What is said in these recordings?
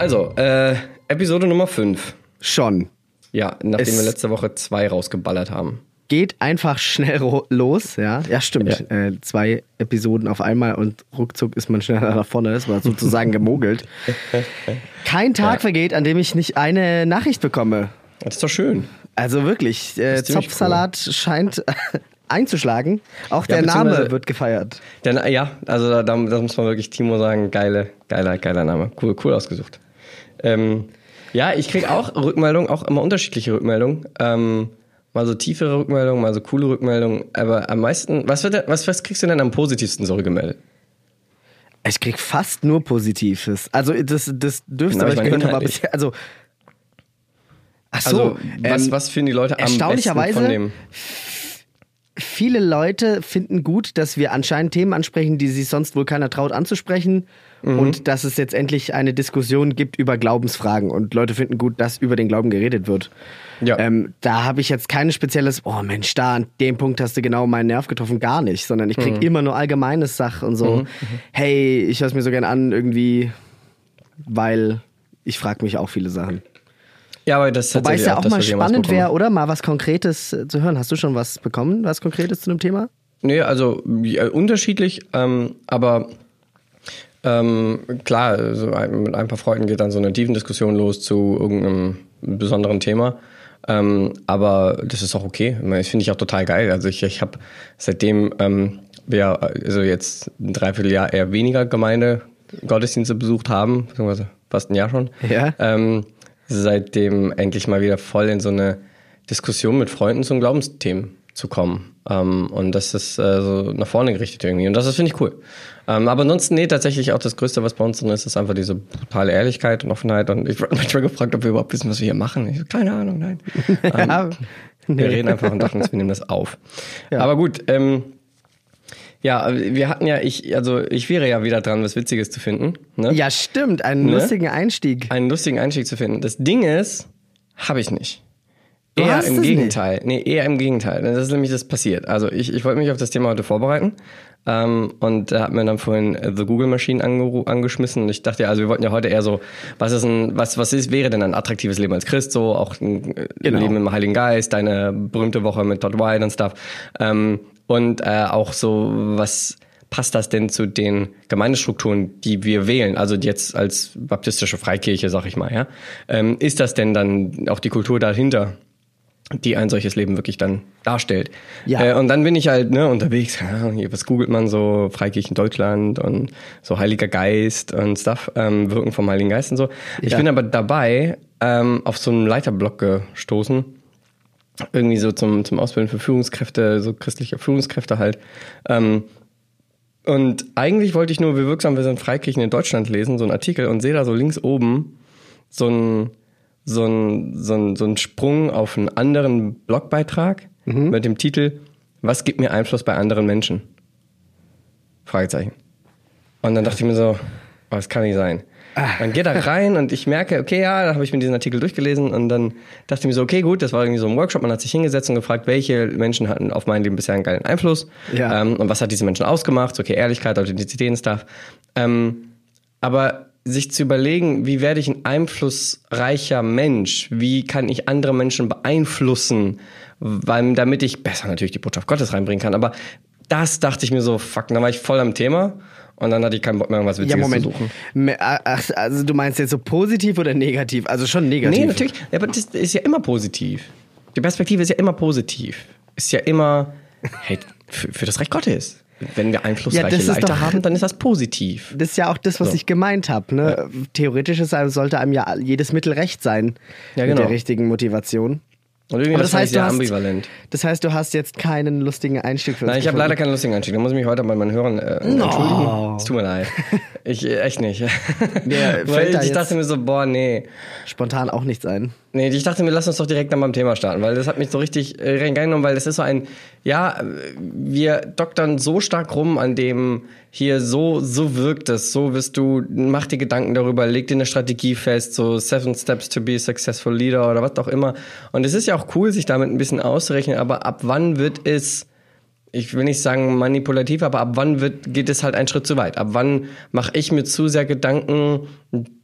Also, äh, Episode Nummer 5. Schon. Ja, nachdem Es- wir letzte Woche zwei rausgeballert haben. Geht einfach schnell los, ja. Ja, stimmt. Äh, zwei Episoden auf einmal und ruckzuck ist man schneller nach vorne. Das war sozusagen gemogelt. Kein Tag Ja. vergeht, an dem ich nicht eine Nachricht bekomme. Das ist doch schön. Also wirklich, äh, ist Zopfsalat scheint einzuschlagen. Auch Ja, der Name wird gefeiert. Äh, ja, also da, da da muss man wirklich Timo sagen, geile, geiler, geiler Name. Cool, cool ausgesucht. Ähm, ja, ich krieg auch Rückmeldungen, auch immer unterschiedliche Rückmeldungen. Ähm, mal so tiefere Rückmeldungen, mal so coole Rückmeldungen. Aber am meisten, was, wird was, was kriegst du denn am positivsten zurückgemeldet? Ich krieg fast nur Positives. Also das, das dürfte aber ich gehört haben, also Ach so, Also, was, ähm, was finden die Leute am besten erstaunlicherweise von dem? viele Leute finden gut, dass wir anscheinend Themen ansprechen, die sich sonst wohl keiner traut anzusprechen. Mhm. Und dass es jetzt endlich eine Diskussion gibt über Glaubensfragen. Und Leute finden gut, dass über den Glauben geredet wird. Ja. Ähm, da habe ich jetzt kein spezielles, oh Mensch, da an dem Punkt hast du genau meinen Nerv getroffen. Gar nicht. Sondern ich krieg Mhm. immer nur allgemeines Sach und so. Hey, ich höre es mir so gern an, irgendwie, weil ich frage mich auch viele Sachen. Ja, aber das ist Wobei es ja auch mal spannend wäre, oder? Mal was Konkretes zu hören. Hast du schon was bekommen? Was Konkretes zu dem Thema? Nee, also ja, unterschiedlich, ähm, aber ähm, klar, so ein, mit ein paar Freunden geht dann so eine tiefen Diskussion los zu irgendeinem besonderen Thema. Ähm, aber das ist auch okay. Das finde ich auch total geil. Also ich, ich habe seitdem ähm, wir also jetzt ein Dreivierteljahr eher weniger Gemeinde Gottesdienste besucht haben, beziehungsweise fast ein Jahr schon. Ja. Ähm, seitdem endlich mal wieder voll in so eine Diskussion mit Freunden zum Glaubensthemen zu kommen. Ähm, und das ist äh, so nach vorne gerichtet irgendwie. Und das ist, finde ich, cool. Ähm, aber ansonsten, nee, tatsächlich auch das Größte, was bei uns drin ist, ist einfach diese brutale Ehrlichkeit und Offenheit. Und ich wurde manchmal gefragt, ob wir überhaupt wissen, was wir hier machen. Ich so, keine Ahnung, nein. Ja, Ähm, nee. Wir reden einfach und dachten uns, wir nehmen das auf. Aber gut, ähm, ja, wir hatten ja, ich, also ich wäre ja wieder dran, was Witziges zu finden. Ne? Ja, stimmt. Einen Ne? lustigen Einstieg. einen lustigen Einstieg zu finden. Das Ding ist, habe ich nicht. Du eher im Gegenteil. Nee, eher im Gegenteil. Das ist nämlich das passiert. Also ich, ich wollte mich auf das Thema heute vorbereiten ähm, und da hat mir dann vorhin The Google Machine angeschmissen und ich dachte ja, also wir wollten ja heute eher so, was ist ein, was, was ist, wäre denn ein attraktives Leben als Christ, so auch ein äh, Genau. Leben im Heiligen Geist, deine berühmte Woche mit Todd White und Stuff ähm, und äh, auch so, was passt das denn zu den Gemeindestrukturen, die wir wählen? Also jetzt als baptistische Freikirche, sag ich mal, ja. Ähm, ist das denn dann auch die Kultur dahinter, die ein solches Leben wirklich dann darstellt? Ja. Äh, und dann bin ich halt ne, unterwegs, ja, was googelt man so, Freikirchen Deutschland und so Heiliger Geist und Stuff, ähm, Wirken vom Heiligen Geist und so. Ich Ja. bin aber dabei ähm, auf so einen Leiterblock gestoßen, irgendwie so zum, zum Ausbilden für Führungskräfte, so christliche Führungskräfte halt. Ähm, und eigentlich wollte ich nur, wie wirksam wir sind Freikirchen in Deutschland lesen, so einen Artikel und sehe da so links oben so ein so ein, so ein, so ein Sprung auf einen anderen Blogbeitrag mit dem Titel Was gibt mir Einfluss bei anderen Menschen? Fragezeichen. Und dann dachte ich mir so, oh, das kann nicht sein. Dann geht da rein und ich merke, okay, ja, da habe ich mir diesen Artikel durchgelesen und dann dachte ich mir so, okay, gut, das war irgendwie so ein Workshop, man hat sich hingesetzt und gefragt, welche Menschen hatten auf mein Leben bisher einen geilen Einfluss Ja. ähm, und was hat diese Menschen ausgemacht, so, okay, Ehrlichkeit, Authentizität und Stuff. Ähm, aber sich zu überlegen, wie werde ich ein einflussreicher Mensch? Wie kann ich andere Menschen beeinflussen? Weil, damit ich besser natürlich die Botschaft Gottes reinbringen kann. Aber das dachte ich mir so, fuck, dann war ich voll am Thema und dann hatte ich keinen Bock mehr, irgendwas Ja, Witziges Moment. zu suchen. Ach, Also du meinst jetzt so positiv oder negativ? Also schon negativ. Nee, natürlich. Ja, aber das ist ja immer positiv. Die Perspektive ist ja immer positiv. Ist ja immer, hey, für, für das Recht Gottes. Wenn wir einflussreiche ist Leiter doch- haben, dann ist das positiv. Das ist ja auch das, was So. ich gemeint habe. Ne? Theoretisch ist, sollte einem ja jedes Mittel recht sein Ja, mit genau. der richtigen Motivation. Und irgendwie Aber das, heißt, sehr du hast- ambivalent. Das heißt, du hast jetzt keinen lustigen Einstieg für uns Nein, ich habe leider keinen lustigen Einstieg. Da muss ich mich heute bei meinen Hörern äh, entschuldigen. Es tut mir leid. Ich äh, echt nicht. Mir Weil ich dachte mir so, boah, nee. spontan auch nichts ein. Nee, ich dachte mir, lass uns doch direkt dann beim Thema starten, weil das hat mich so richtig äh, reingenommen, weil das ist so ein, ja, äh, wir doktern so stark rum an dem hier, so, so wirkt es, so wirst du, mach dir Gedanken darüber, leg dir eine Strategie fest, so Seven Steps to be a Successful Leader oder was auch immer. Und es ist ja auch cool, sich damit ein bisschen auszurechnen, aber ab wann wird es ich will nicht sagen manipulativ, aber ab wann wird, geht es halt einen Schritt zu weit? Ab wann mache ich mir zu sehr Gedanken,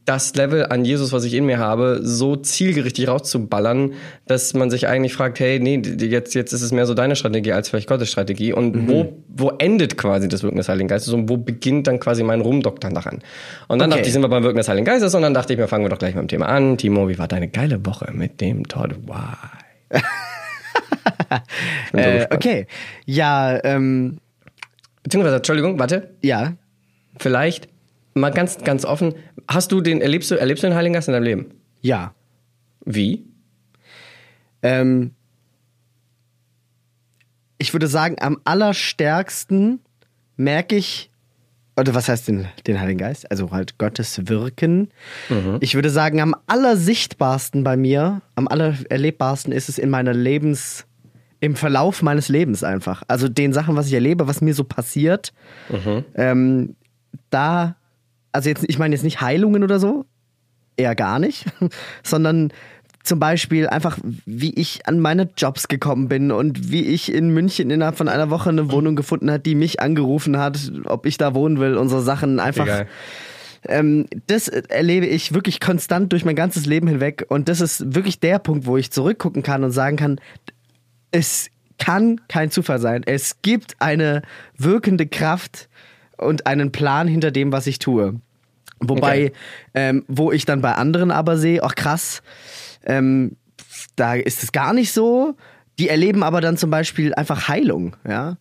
das Level an Jesus, was ich in mir habe, so zielgerichtet rauszuballern, dass man sich eigentlich fragt, hey, nee, jetzt, jetzt ist es mehr so deine Strategie als vielleicht Gottes Strategie. Und mhm. wo, wo endet quasi das Wirken des Heiligen Geistes und wo beginnt dann quasi mein Rumdoktern daran? Und dann okay. dachte ich, sind wir beim Wirken des Heiligen Geistes und dann dachte ich mir, fangen wir doch gleich mit dem Thema an. Timo, wie war deine geile Woche mit dem Todd Why? äh, okay. Ja, ähm. Beziehungsweise, Entschuldigung, warte. Ja. Vielleicht mal ganz, ganz offen. Hast du den, erlebst du, erlebst du den Heiligen Geist in deinem Leben? Ja. Wie? Ähm, ich würde sagen, am allerstärksten merke ich, oder was heißt den, den Heiligen Geist? Also halt Gottes Wirken. Mhm. Ich würde sagen, am allersichtbarsten bei mir, am allererlebbarsten ist es in meiner Lebens, im Verlauf meines Lebens einfach. Also den Sachen, was ich erlebe, was mir so passiert, mhm. ähm, da, also jetzt, ich meine jetzt nicht Heilungen oder so, eher gar nicht, sondern zum Beispiel einfach, wie ich an meine Jobs gekommen bin und wie ich in München innerhalb von einer Woche eine Wohnung gefunden hat, die mich angerufen hat, ob ich da wohnen will, unsere Sachen einfach. Ähm, das erlebe ich wirklich konstant durch mein ganzes Leben hinweg und das ist wirklich der Punkt, wo ich zurückgucken kann und sagen kann, es kann kein Zufall sein. Es gibt eine wirkende Kraft und einen Plan hinter dem, was ich tue. Wobei, okay. ähm, wo ich dann bei anderen aber sehe, ach krass, ähm, da ist es gar nicht so. Die erleben aber dann zum Beispiel einfach Heilung, ja.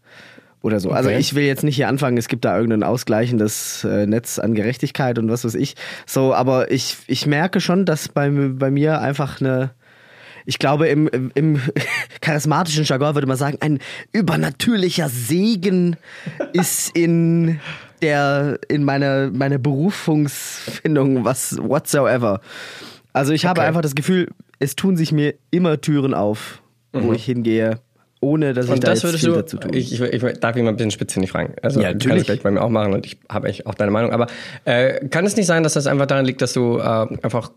Oder so. Also okay. Also ich will jetzt nicht hier anfangen, es gibt da irgendein ausgleichendes äh, Netz an Gerechtigkeit und was weiß ich. So, aber ich, ich merke schon, dass bei, bei mir einfach eine, ich glaube, im, im, im charismatischen Jargon würde man sagen, ein übernatürlicher Segen ist in der, in meiner, meine Berufungsfindung, was whatsoever. Also ich habe okay. einfach das Gefühl, es tun sich mir immer Türen auf, wo mhm. ich hingehe, ohne dass und ich da das viel du, dazu tue. Ich, ich, ich, darf ich mal ein bisschen spitzfindig fragen. Also ja, du kannst es gleich bei mir auch machen und ich habe echt auch deine Meinung. Aber äh, kann es nicht sein, dass das einfach daran liegt, dass du äh, einfach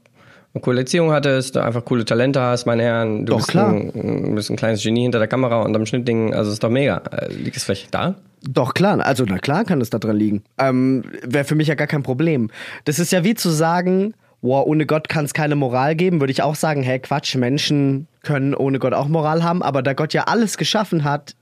eine coole Erziehung hattest, du einfach coole Talente hast, meine Herren. Du doch, bist, klar. Ein, bist ein kleines Genie hinter der Kamera und am Schnittding, also ist doch mega. Äh, liegt es vielleicht da? Doch, klar. Also, na klar kann es da dran liegen. Ähm, Wäre für mich ja gar kein Problem. Das ist ja wie zu sagen, wow, ohne Gott kann es keine Moral geben, würde ich auch sagen, hey, Quatsch, Menschen können ohne Gott auch Moral haben, aber da Gott ja alles geschaffen hat,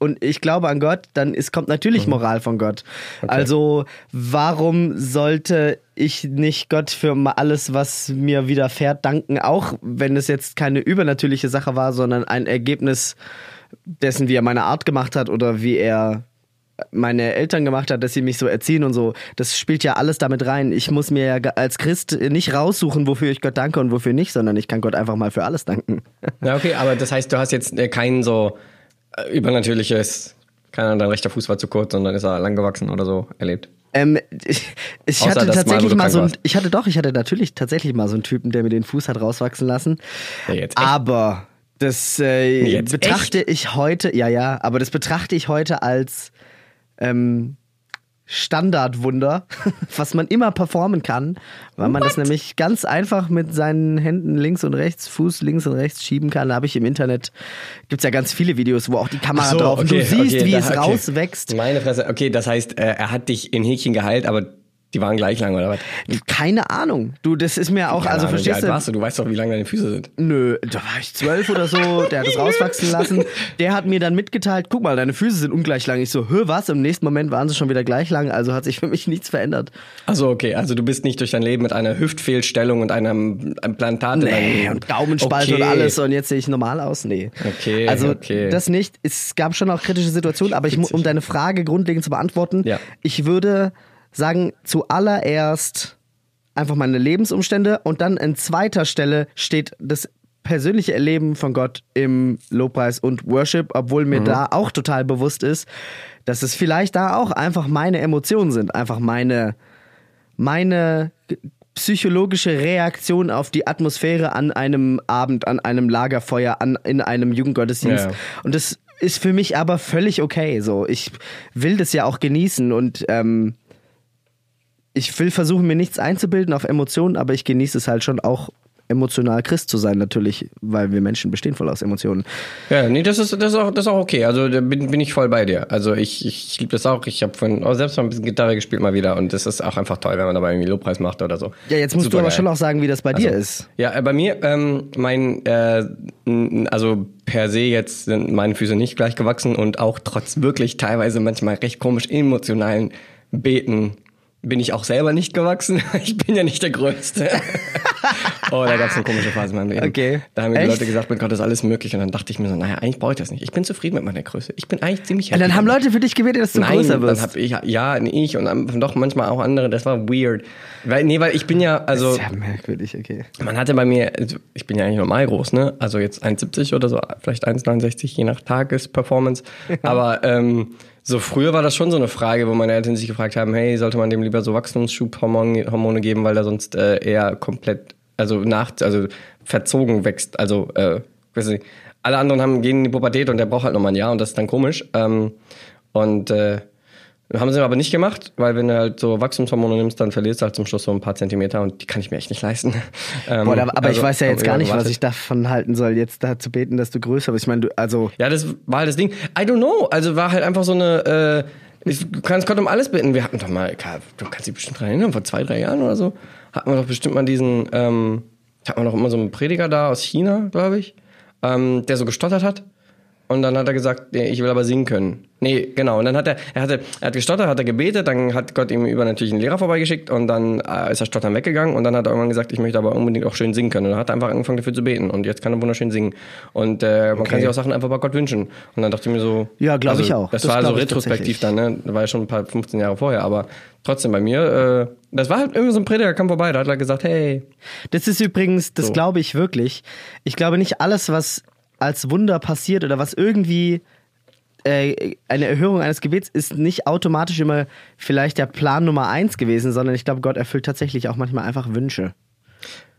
und ich glaube an Gott, dann ist, kommt natürlich mhm. Moral von Gott. Okay. Also warum sollte ich nicht Gott für alles, was mir widerfährt, danken, auch wenn es jetzt keine übernatürliche Sache war, sondern ein Ergebnis dessen, wie er meine Art gemacht hat oder wie er meine Eltern gemacht hat, dass sie mich so erziehen und so. Das spielt ja alles damit rein. Ich muss mir ja als Christ nicht raussuchen, wofür ich Gott danke und wofür nicht, sondern ich kann Gott einfach mal für alles danken. Ja, okay, aber das heißt, du hast jetzt äh, keinen so äh, übernatürliches, keiner, dein rechter Fuß war zu kurz und dann ist er lang gewachsen oder so erlebt? Ähm, ich, ich hatte tatsächlich mal, mal so ein, ich hatte doch, ich hatte natürlich tatsächlich mal so einen Typen, der mir den Fuß hat rauswachsen lassen. Ja, aber das äh, betrachte echt? ich heute, ja, ja, aber das betrachte ich heute als ähm, Standardwunder, was man immer performen kann, weil man What? das nämlich ganz einfach mit seinen Händen links und rechts, Fuß links und rechts schieben kann. Da habe ich im Internet, gibt es ja ganz viele Videos, wo auch die Kamera so, drauf ist. Okay, du siehst, okay, wie da, es okay. rauswächst. Meine Fresse, okay, das heißt, äh, er hat dich in Häkchen geheilt, aber die waren gleich lang, oder was? Keine Ahnung. Du, das ist mir auch, Keine also Ahnung, verstehst wie alt du? warst du? Du weißt doch, wie lang deine Füße sind. Nö, da war ich zwölf oder so, der hat es rauswachsen lassen. Der hat mir dann mitgeteilt, guck mal, deine Füße sind ungleich lang. Ich so, hör was? Im nächsten Moment waren sie schon wieder gleich lang, also hat sich für mich nichts verändert. Also okay, also du bist nicht durch dein Leben mit einer Hüftfehlstellung und einem Implantat nee, und Gaumenspalte okay. und alles und jetzt sehe ich normal aus? Nee. Okay, Also okay. das nicht. Es gab schon auch kritische Situationen, aber ich, um deine Frage grundlegend zu beantworten, ja. ich würde sagen zuallererst einfach meine Lebensumstände und dann an zweiter Stelle steht das persönliche Erleben von Gott im Lobpreis und Worship, obwohl mir mhm. da auch total bewusst ist, dass es vielleicht da auch einfach meine Emotionen sind, einfach meine meine psychologische Reaktion auf die Atmosphäre an einem Abend, an einem Lagerfeuer, an, in einem Jugendgottesdienst. Ja. Und das ist für mich aber völlig okay. So, ich will das ja auch genießen und ähm, ich will versuchen, mir nichts einzubilden auf Emotionen, aber ich genieße es halt schon auch emotional Christ zu sein, natürlich, weil wir Menschen bestehen voll aus Emotionen. Ja, nee, das ist, das ist, auch, das ist auch okay. Also da bin, bin ich voll bei dir. Also ich, ich, liebe das auch. Ich habe vorhin auch selbst mal ein bisschen Gitarre gespielt mal wieder und das ist auch einfach toll, wenn man dabei irgendwie Lobpreis macht oder so. Ja, jetzt musst Super du aber geil. schon auch sagen, wie das bei dir ist. Ja, äh, bei mir, ähm, mein, äh, also per se jetzt sind meine Füße nicht gleich gewachsen und auch trotz wirklich teilweise manchmal recht komisch emotionalen Beten bin ich auch selber nicht gewachsen. Ich bin ja nicht der Größte. oh, da gab es eine komische Phase in meinem Leben. Okay. Da haben mir die? Leute gesagt, mit Gott ist alles möglich. Und dann dachte ich mir so, naja, eigentlich brauche ich das nicht. Ich bin zufrieden mit meiner Größe. Ich bin eigentlich ziemlich Und dann happy haben. Leute für dich gebetet, dass du Nein, größer dann wirst. hab ich, ja, ich und dann doch manchmal auch andere. Das war weird. Weil, nee, weil ich bin ja, also Sehr merkwürdig, okay. man hatte bei mir, also ich bin ja eigentlich normal groß, ne? Also jetzt 1,70 oder so, vielleicht 1,69, je nach Tagesperformance. Aber ähm, so früher war das schon so eine Frage, wo meine Eltern sich gefragt haben, hey, sollte man dem lieber so Wachstumsschubhormone Hormone geben, weil er sonst äh, eher komplett, also nach, also verzogen wächst. Also, äh, weiß nicht, alle anderen haben gehen in die Pubertät und der braucht halt noch mal ein Jahr und das ist dann komisch. Ähm, und äh, haben sie aber nicht gemacht, weil wenn du halt so Wachstumshormone nimmst, dann verlierst du halt zum Schluss so ein paar Zentimeter und die kann ich mir echt nicht leisten. Ähm, Boah, aber ich also, weiß ja jetzt gar nicht, was ich davon halten soll, jetzt da zu beten, dass du größer bist. Ich meine, du, also, Ja, das war halt das Ding. I don't know. Also war halt einfach so eine. Äh, ich, du kannst Gott um alles bitten. Wir hatten doch mal, du kannst dich bestimmt dran erinnern, vor zwei, drei Jahren oder so, hatten wir doch bestimmt mal diesen, ähm, hatten wir doch immer so einen Prediger da aus China, glaube ich, ähm, der so gestottert hat. Und dann hat er gesagt, nee, ich will aber singen können. Nee, genau. Und dann hat er, er hatte, er hat gestottert, hat er gebetet, dann hat Gott ihm über natürlich einen Lehrer vorbeigeschickt und dann äh, ist er stottern weggegangen und dann hat er irgendwann gesagt, ich möchte aber unbedingt auch schön singen können. Und dann hat er einfach angefangen dafür zu beten und jetzt kann er wunderschön singen. Und äh, man kann sich auch Sachen einfach bei Gott wünschen. Und dann dachte ich mir so, Ja, glaub ich auch. Das, Das war so retrospektiv dann, ne? Das war ja schon ein paar 15 Jahre vorher, aber trotzdem bei mir, äh, das war halt irgendwie so ein Prediger, kam vorbei, da hat er gesagt, hey, das ist übrigens, das So. glaube ich wirklich. Ich glaube nicht alles, was als Wunder passiert oder was irgendwie äh, eine Erhörung eines Gebets ist nicht automatisch immer vielleicht der Plan Nummer eins gewesen, sondern ich glaube, Gott erfüllt tatsächlich auch manchmal einfach Wünsche.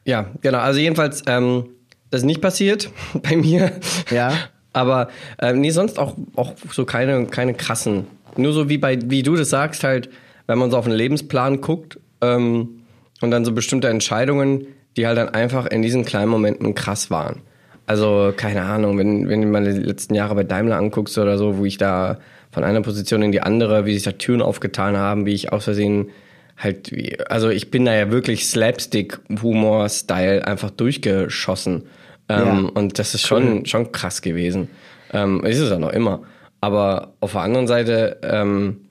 Ja, genau. Also jedenfalls, ähm, das ist nicht passiert bei mir. Ja. Aber ähm, nee, sonst auch, auch so keine, keine krassen. Nur so wie bei, wie du das sagst, halt, wenn man so auf einen Lebensplan guckt ähm, und dann so bestimmte Entscheidungen, die halt dann einfach in diesen kleinen Momenten krass waren. Also, keine Ahnung, wenn, wenn du mal die letzten Jahre bei Daimler anguckst oder so, wo ich da von einer Position in die andere, wie sich da Türen aufgetan haben, wie ich aus Versehen halt, wie, also ich bin da ja wirklich Slapstick-Humor-Style einfach durchgeschossen. Ähm, Ja. Und das ist schon, schon krass gewesen. Ähm, ist es ja noch immer. Aber auf der anderen Seite ähm,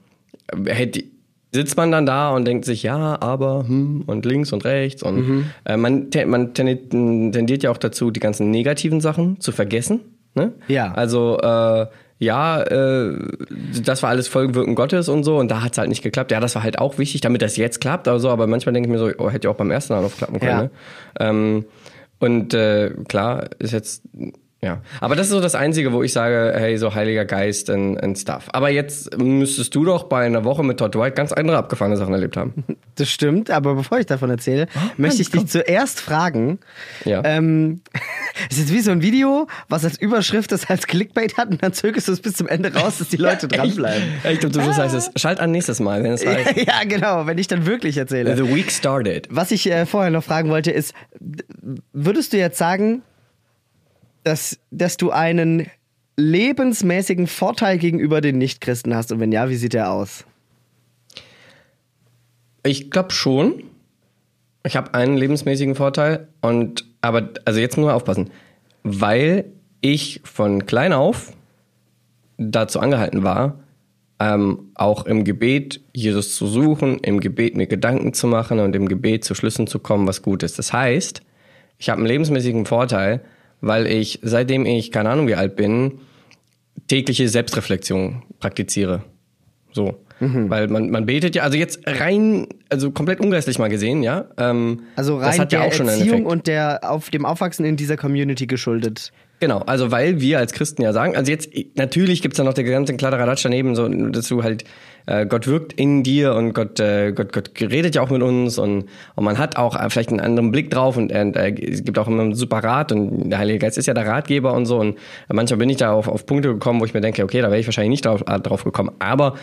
hätte, sitzt man dann da und denkt sich, ja, aber, hm, und links und rechts. Und Mhm. äh, man, te- man tendiert, ja auch dazu, die ganzen negativen Sachen zu vergessen. Ne? Ja. Also, äh, ja, äh, das war alles Folgenwirken Gottes und so und da hat es halt nicht geklappt. Ja, das war halt auch wichtig, damit das jetzt klappt, aber so, aber manchmal denke ich mir so, oh, hätte ja auch beim ersten Anlauf klappen können. Ja. Ne? Ähm, und äh, klar, ist jetzt, ja. Aber das ist so das Einzige, wo ich sage, hey, so Heiliger Geist und, und Stuff. Aber jetzt müsstest du doch bei einer Woche mit Todd White ganz andere abgefahrene Sachen erlebt haben. Das stimmt, aber bevor ich davon erzähle, möchte ich dich zuerst fragen. Ja. Ähm, es ist wie so ein Video, was als Überschrift das als Clickbait hat und dann zögerst du es bis zum Ende raus, dass die Leute dranbleiben. Ich, ich glaube, so heißt es. Schalt an nächstes Mal, wenn es heißt. ja, genau, wenn ich dann wirklich erzähle. The week started. Was ich äh, vorher noch fragen wollte, ist, würdest du jetzt sagen, dass, dass du einen lebensmäßigen Vorteil gegenüber den Nichtchristen hast? Und wenn ja, wie sieht der aus? Ich glaube schon. Ich habe einen lebensmäßigen Vorteil und aber also jetzt nur aufpassen, weil ich von klein auf dazu angehalten war, ähm, auch im Gebet Jesus zu suchen, im Gebet mir Gedanken zu machen und im Gebet zu Schlüssen zu kommen, was gut ist. Das heißt, ich habe einen lebensmäßigen Vorteil, weil ich seitdem ich keine Ahnung wie alt bin tägliche Selbstreflexion praktiziere. So. Mhm. Weil man, man betet ja, also jetzt rein, also komplett ungeistlich mal gesehen, ja. Ähm, Also das rein hat ja der auch schon einen Erziehung Effekt. und der auf dem Aufwachsen in dieser Community geschuldet. Genau, also weil wir als Christen ja sagen, also jetzt, natürlich gibt's da noch der ganze Kladderadatsch daneben, so, dass du halt, äh, Gott wirkt in dir und Gott, äh, Gott, Gott redet ja auch mit uns und, und man hat auch äh, vielleicht einen anderen Blick drauf und äh, äh, es gibt auch immer einen super Rat und der Heilige Geist ist ja der Ratgeber und so und manchmal bin ich da auf, auf Punkte gekommen, wo ich mir denke, okay, da wäre ich wahrscheinlich nicht drauf, drauf gekommen, aber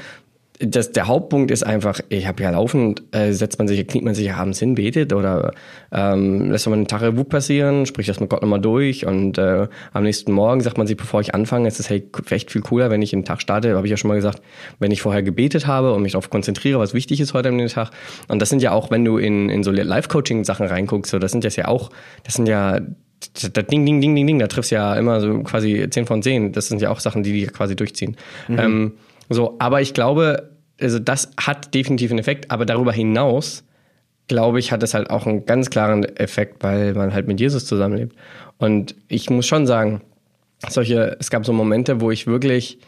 das, der Hauptpunkt ist einfach, ich habe ja laufend, äh, setzt man sich, kniet man sich abends hin, betet oder ähm, lässt man einen Tag Revue passieren, spricht das mit Gott nochmal durch und äh, am nächsten Morgen sagt man sich, bevor ich anfange, es ist hey, echt viel cooler, wenn ich den Tag starte, habe ich ja schon mal gesagt, wenn ich vorher gebetet habe und mich darauf konzentriere, was wichtig ist heute am Tag. Und das sind ja auch, wenn du in, in so Live-Coaching-Sachen reinguckst, so, das sind das ja auch, das sind ja das Ding, Ding, Ding, Ding, Ding, da triffst ja immer so quasi 10 von 10. Das sind ja auch Sachen, die die quasi durchziehen. Mhm. Ähm, so, aber ich glaube, also das hat definitiv einen Effekt, aber darüber hinaus, glaube ich, hat es halt auch einen ganz klaren Effekt, weil man halt mit Jesus zusammenlebt. Und ich muss schon sagen, solche, es gab so Momente, wo ich wirklich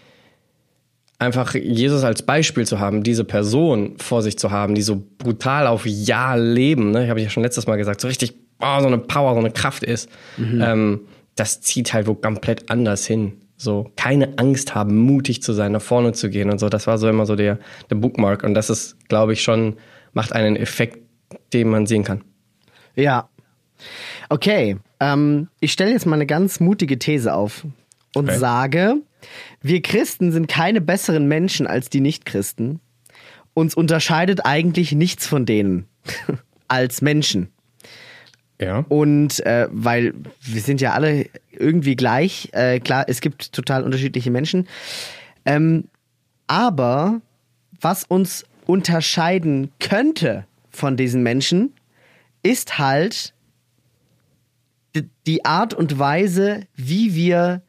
einfach Jesus als Beispiel zu haben, diese Person vor sich zu haben, die so brutal auf Ja leben, ne? ich habe ja schon letztes Mal gesagt, so richtig oh, so eine Power, so eine Kraft ist, mhm. ähm, das zieht halt wo komplett anders hin. So, keine Angst haben, mutig zu sein, nach vorne zu gehen und so. Das war so immer so der, der Bookmark. Und das ist, glaube ich, schon, macht einen Effekt, den man sehen kann. Ja. Okay. Ähm, ich stelle jetzt mal eine ganz mutige These auf und okay. sage, wir Christen sind keine besseren Menschen als die Nichtchristen. Uns unterscheidet eigentlich nichts von denen als Menschen. Ja. Und äh, weil wir sind ja alle irgendwie gleich, äh, klar, es gibt total unterschiedliche Menschen. Ähm, aber was uns unterscheiden könnte von diesen Menschen, ist halt die Art und Weise, wie wir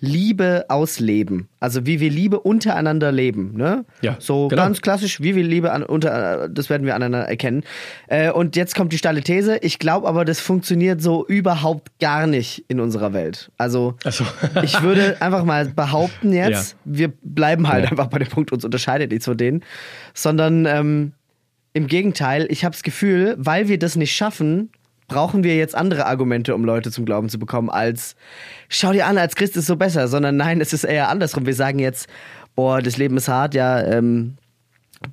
Liebe ausleben. Also wie wir Liebe untereinander leben. Ne? Ja, so genau. ganz klassisch, wie wir Liebe an, unter, das werden wir aneinander erkennen. Äh, und jetzt kommt die steile These. Ich glaube aber, das funktioniert so überhaupt gar nicht in unserer Welt. Also so. ich würde einfach mal behaupten jetzt, ja. wir bleiben halt ja. einfach bei dem Punkt, uns unterscheidet nichts von denen. Sondern ähm, im Gegenteil, ich habe das Gefühl, weil wir das nicht schaffen, brauchen wir jetzt andere Argumente, um Leute zum Glauben zu bekommen, als schau dir an, als Christ ist so besser, sondern nein, es ist eher andersrum. Wir sagen jetzt, boah, das Leben ist hart, ja, ähm,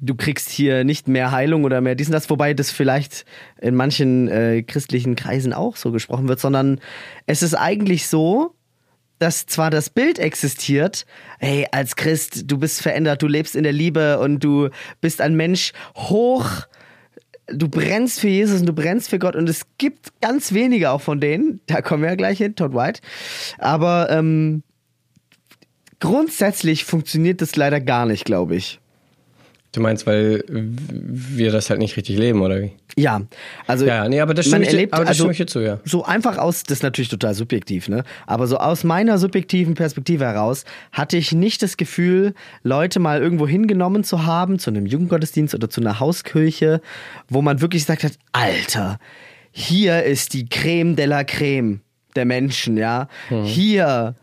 du kriegst hier nicht mehr Heilung oder mehr dies und das, wobei das vielleicht in manchen äh, christlichen Kreisen auch so gesprochen wird, sondern es ist eigentlich so, dass zwar das Bild existiert, hey, als Christ, du bist verändert, du lebst in der Liebe und du bist ein Mensch hoch du brennst für Jesus und du brennst für Gott und es gibt ganz wenige auch von denen, da kommen wir ja gleich hin, Todd White, aber ähm, grundsätzlich funktioniert das leider gar nicht, glaube ich. Du meinst, weil wir das halt nicht richtig leben, oder wie? Ja, also ja, nee, aber das man erlebt, aber das also, ich zu, ja. So einfach aus, das ist natürlich total subjektiv, ne? Aber so aus meiner subjektiven Perspektive heraus hatte ich nicht das Gefühl, Leute mal irgendwo hingenommen zu haben, zu einem Jugendgottesdienst oder zu einer Hauskirche, wo man wirklich gesagt hat, Alter, hier ist die Creme de la Creme der Menschen, ja. Hm. Hier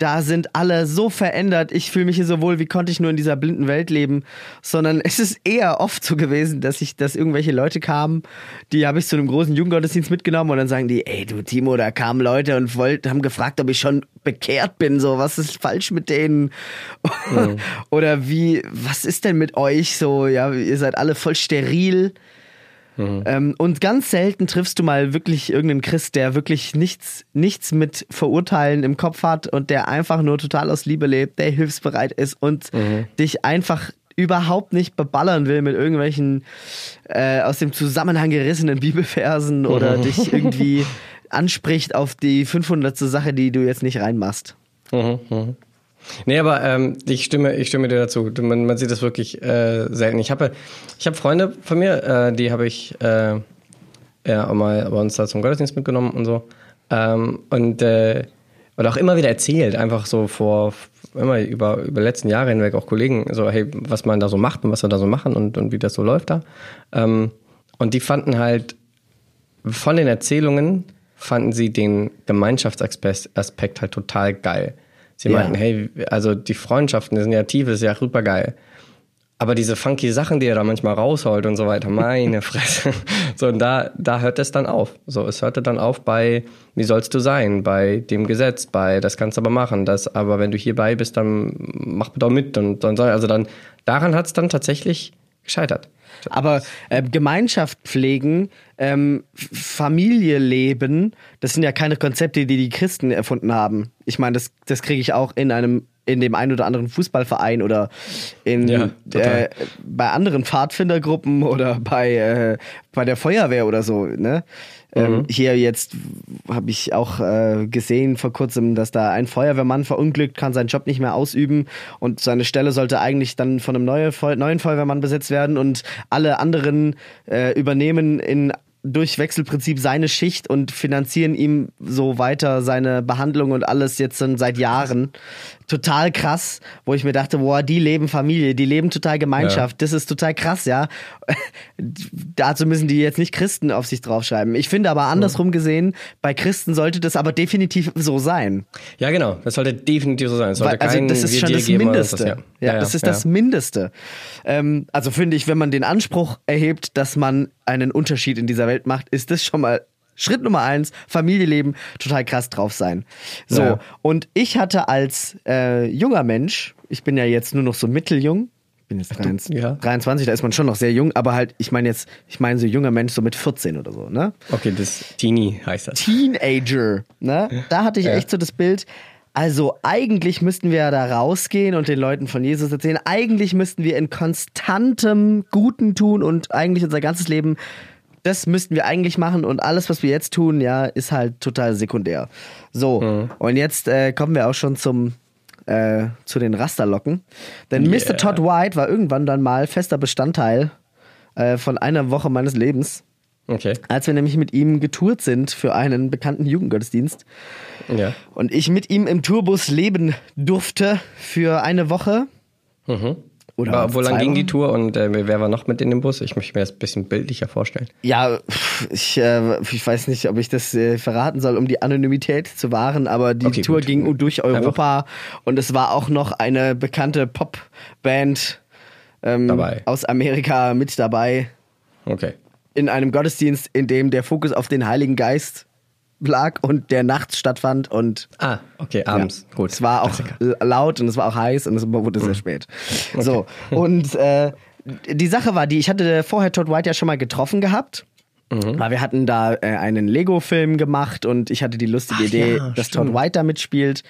da sind alle so verändert, ich fühle mich hier so wohl, wie konnte ich nur in dieser blinden Welt leben, sondern es ist eher oft so gewesen, dass ich, dass irgendwelche Leute kamen, die habe ich zu einem großen Jugendgottesdienst mitgenommen und dann sagen die, ey du Timo, da kamen Leute und wollten, haben gefragt, ob ich schon bekehrt bin, so, was ist falsch mit denen? Oder wie, was ist denn mit euch? So, ja, ihr seid alle voll steril. Mhm. Ähm, und ganz selten triffst du mal wirklich irgendeinen Christ, der wirklich nichts, nichts mit Verurteilen im Kopf hat und der einfach nur total aus Liebe lebt, der hilfsbereit ist und mhm. dich einfach überhaupt nicht beballern will mit irgendwelchen äh, aus dem Zusammenhang gerissenen Bibelversen oder mhm. dich irgendwie anspricht auf die 500. Sache, die du jetzt nicht reinmachst. Mhm, mh. Nee, aber ähm, ich, stimme, ich stimme dir dazu. Man, man sieht das wirklich äh, selten. Ich habe ich hab Freunde von mir, äh, die habe ich äh, ja, auch mal bei uns da zum Gottesdienst mitgenommen und so. Ähm, und, äh, und auch immer wieder erzählt, einfach so vor, immer über, über letzten Jahre hinweg auch Kollegen, so, hey, was man da so macht und was wir da so machen und, und wie das so läuft da. Ähm, und die fanden halt von den Erzählungen, fanden sie den Gemeinschaftsaspekt halt total geil. Sie ja. meinten, hey, also die Freundschaften, sind ja tief, ist ja super geil. Aber diese funky Sachen, die er da manchmal rausholt und so weiter, meine Fresse. So, und da, da hört es dann auf. So, es hörte dann auf bei, wie sollst du sein, bei dem Gesetz, bei, das kannst du aber machen, das, aber wenn du hierbei bist, dann mach auch mit und dann soll, also dann, daran hat es dann tatsächlich gescheitert. Aber äh, Gemeinschaft pflegen, ähm, Familie leben, das sind ja keine Konzepte, die die Christen erfunden haben. Ich meine, das, das kriege ich auch in einem in dem einen oder anderen Fußballverein oder in, Ja, äh, bei anderen Pfadfindergruppen oder bei, äh, bei der Feuerwehr oder so. Ne? Mhm. Ähm, hier jetzt habe ich auch äh, gesehen vor kurzem, dass da ein Feuerwehrmann verunglückt, kann seinen Job nicht mehr ausüben und seine Stelle sollte eigentlich dann von einem neue, Feu- neuen Feuerwehrmann besetzt werden und alle anderen äh, übernehmen in durch Wechselprinzip seine Schicht und finanzieren ihm so weiter seine Behandlung und alles jetzt schon seit Jahren. Total krass, wo ich mir dachte, boah, die leben Familie, die leben total Gemeinschaft, das ist total krass, ja. Dazu müssen die jetzt nicht Christen auf sich draufschreiben. Ich finde aber andersrum gesehen, bei Christen sollte das aber definitiv so sein. Ja, genau. Das sollte definitiv so sein. Weil, also das ist schon das Mindeste. das, ja. das ist das Mindeste. Ähm, also finde ich, wenn man den Anspruch erhebt, dass man einen Unterschied in dieser Welt macht, ist das schon mal Schritt Nummer eins, Familieleben, total krass drauf sein. So, Ja. und ich hatte als äh, junger Mensch, ich bin ja jetzt nur noch so mitteljung, ich bin jetzt 23, ja. 23, da ist man schon noch sehr jung, aber halt, ich meine jetzt, ich meine so junger Mensch so mit 14 oder so, ne? Okay, das Teenie heißt das. Teenager, ne? Da hatte ich echt so das Bild. Also eigentlich müssten wir da rausgehen und den Leuten von Jesus erzählen. Eigentlich müssten wir in konstantem Guten tun und eigentlich unser ganzes Leben, das müssten wir eigentlich machen und alles, was wir jetzt tun, ja, ist halt total sekundär. So, Mhm. und jetzt äh, kommen wir auch schon zum äh, zu den Rasterlocken. Denn Mr. Yeah. Todd White war irgendwann dann mal fester Bestandteil äh, von einer Woche meines Lebens. Okay. Als wir nämlich mit ihm getourt sind für einen bekannten Jugendgottesdienst Ja. und ich mit ihm im Tourbus leben durfte für eine Woche. Oder wo lang ging die. Tour und äh, wer war noch mit in dem Bus? Ich möchte mir das ein bisschen bildlicher vorstellen. Ja, ich, äh, ich weiß nicht, ob ich das äh, verraten soll, um die Anonymität zu wahren, aber die Okay, Tour gut. ging durch Europa und es war auch noch eine bekannte Popband ähm, aus Amerika mit dabei. Okay. in einem Gottesdienst, in dem der Fokus auf den Heiligen Geist lag und der nachts stattfand und Ah, okay, abends. ja, Gut. es war auch Klassiker. laut und es war auch heiß und es wurde sehr spät. So, und äh, die Sache war die, ich hatte vorher Todd White ja schon mal getroffen gehabt. Weil wir hatten da äh, einen Lego-Film gemacht und ich hatte die lustige Ach Idee, ja, dass stimmt. Todd White da mitspielt.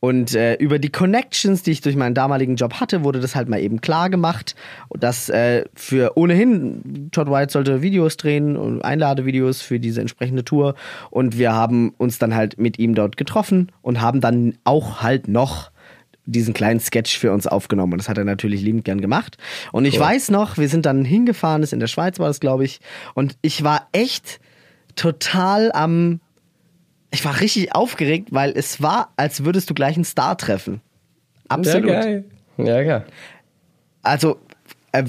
Und äh, über die Connections, die ich durch meinen damaligen Job hatte, wurde das halt mal eben klar gemacht, dass äh, für ohnehin Todd White sollte Videos drehen und Einladevideos für diese entsprechende Tour. Und wir haben uns dann halt mit ihm dort getroffen und haben dann auch halt noch diesen kleinen Sketch für uns aufgenommen. Und das hat er natürlich liebend gern gemacht. Und ich Cool. weiß noch, wir sind dann hingefahren, das in der Schweiz war das, glaube ich. Und ich war echt total am. Ich war richtig aufgeregt, weil es war, als würdest du gleich einen Star treffen. Absolut. Ja, geil. Ja, geil. Also, äh,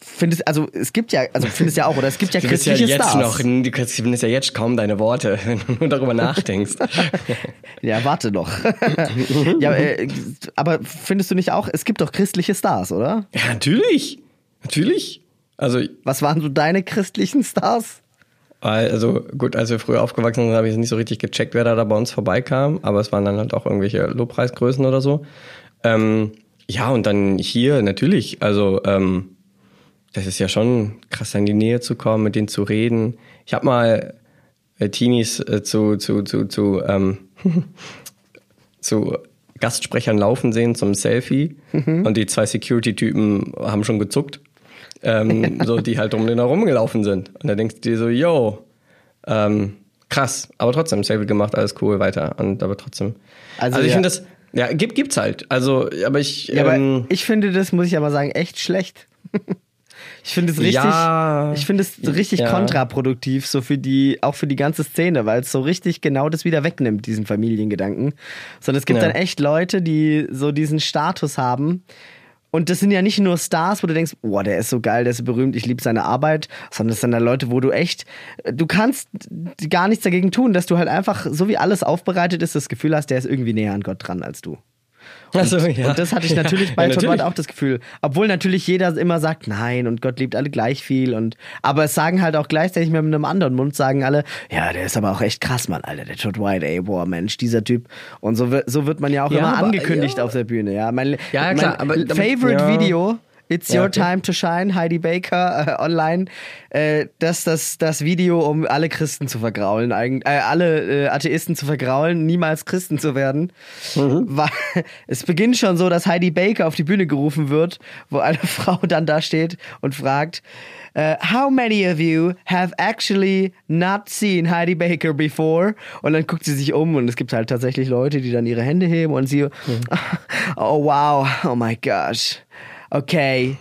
findest, also es gibt ja, also findest ja auch, oder es gibt ja Du bist ja christliche jetzt Stars. noch, du findest ja jetzt kaum deine Worte, wenn du nur darüber nachdenkst. Ja, warte noch. ja, äh, aber findest du nicht auch, es gibt doch christliche Stars, oder? ja, natürlich. Natürlich. Also, Was waren so deine christlichen Stars? Also gut, als wir früher aufgewachsen sind, habe ich nicht so richtig gecheckt, wer da, da bei uns vorbeikam, aber es waren dann halt auch irgendwelche Lobpreisgrößen oder so. Ähm, ja, und dann hier natürlich, also ähm, das ist ja schon krass, in die Nähe zu kommen, mit denen zu reden. Ich habe mal äh, Teenies äh, zu, zu, zu, zu, ähm, zu Gastsprechern laufen sehen zum Selfie und die zwei Security-Typen haben schon gezuckt, ähm, so die halt um den herum gelaufen sind. Und da denkst du dir so, yo, ähm, krass, aber trotzdem Selfie gemacht, alles cool, weiter. Und aber trotzdem. Also, Also, ich ja. finde das, ja, gibt, gibt's halt. Also, aber ich, Ja, ähm, aber ich finde das, muss ich aber sagen, echt schlecht. Ich finde es richtig, Ja. ich finde es richtig Ja. kontraproduktiv, so für die, auch für die ganze Szene, weil es so richtig genau das wieder wegnimmt, diesen Familiengedanken. Sondern es gibt dann echt Leute, die so diesen Status haben. Und das sind ja nicht nur Stars, wo du denkst, boah, der ist so geil, der ist so berühmt, ich liebe seine Arbeit, sondern es sind dann Leute, wo du echt, du kannst gar nichts dagegen tun, dass du halt einfach, so wie alles aufbereitet ist, das Gefühl hast, der ist irgendwie näher an Gott dran als du. Also, ja. Und das hatte ich natürlich bei ja, Todd natürlich. White auch das Gefühl. Obwohl natürlich jeder immer sagt, nein, und Gott liebt alle gleich viel. Und aber es sagen halt auch gleichzeitig mit einem anderen Mund, sagen alle, ja, der ist aber auch echt krass, Mann, Alter, der Todd White, ey, boah, Mensch, dieser Typ. Und so wird, so wird man ja auch Ja, immer aber- angekündigt ja. auf der Bühne, ja. Mein, Ja, klar, mein aber damit- Favorite ja. Video It's Ja, Your okay. Time to Shine, Heidi Baker, äh, online, äh, das, das, das Video, um alle Christen zu vergraulen, äh, alle äh, Atheisten zu vergraulen, niemals Christen zu werden. Weil, es beginnt schon so, dass Heidi Baker auf die Bühne gerufen wird, wo eine Frau dann da steht und fragt, äh, How many of you have actually not seen Heidi Baker before? Und dann guckt sie sich um und es gibt halt tatsächlich Leute, die dann ihre Hände heben und sie, oh wow, oh my gosh, okay.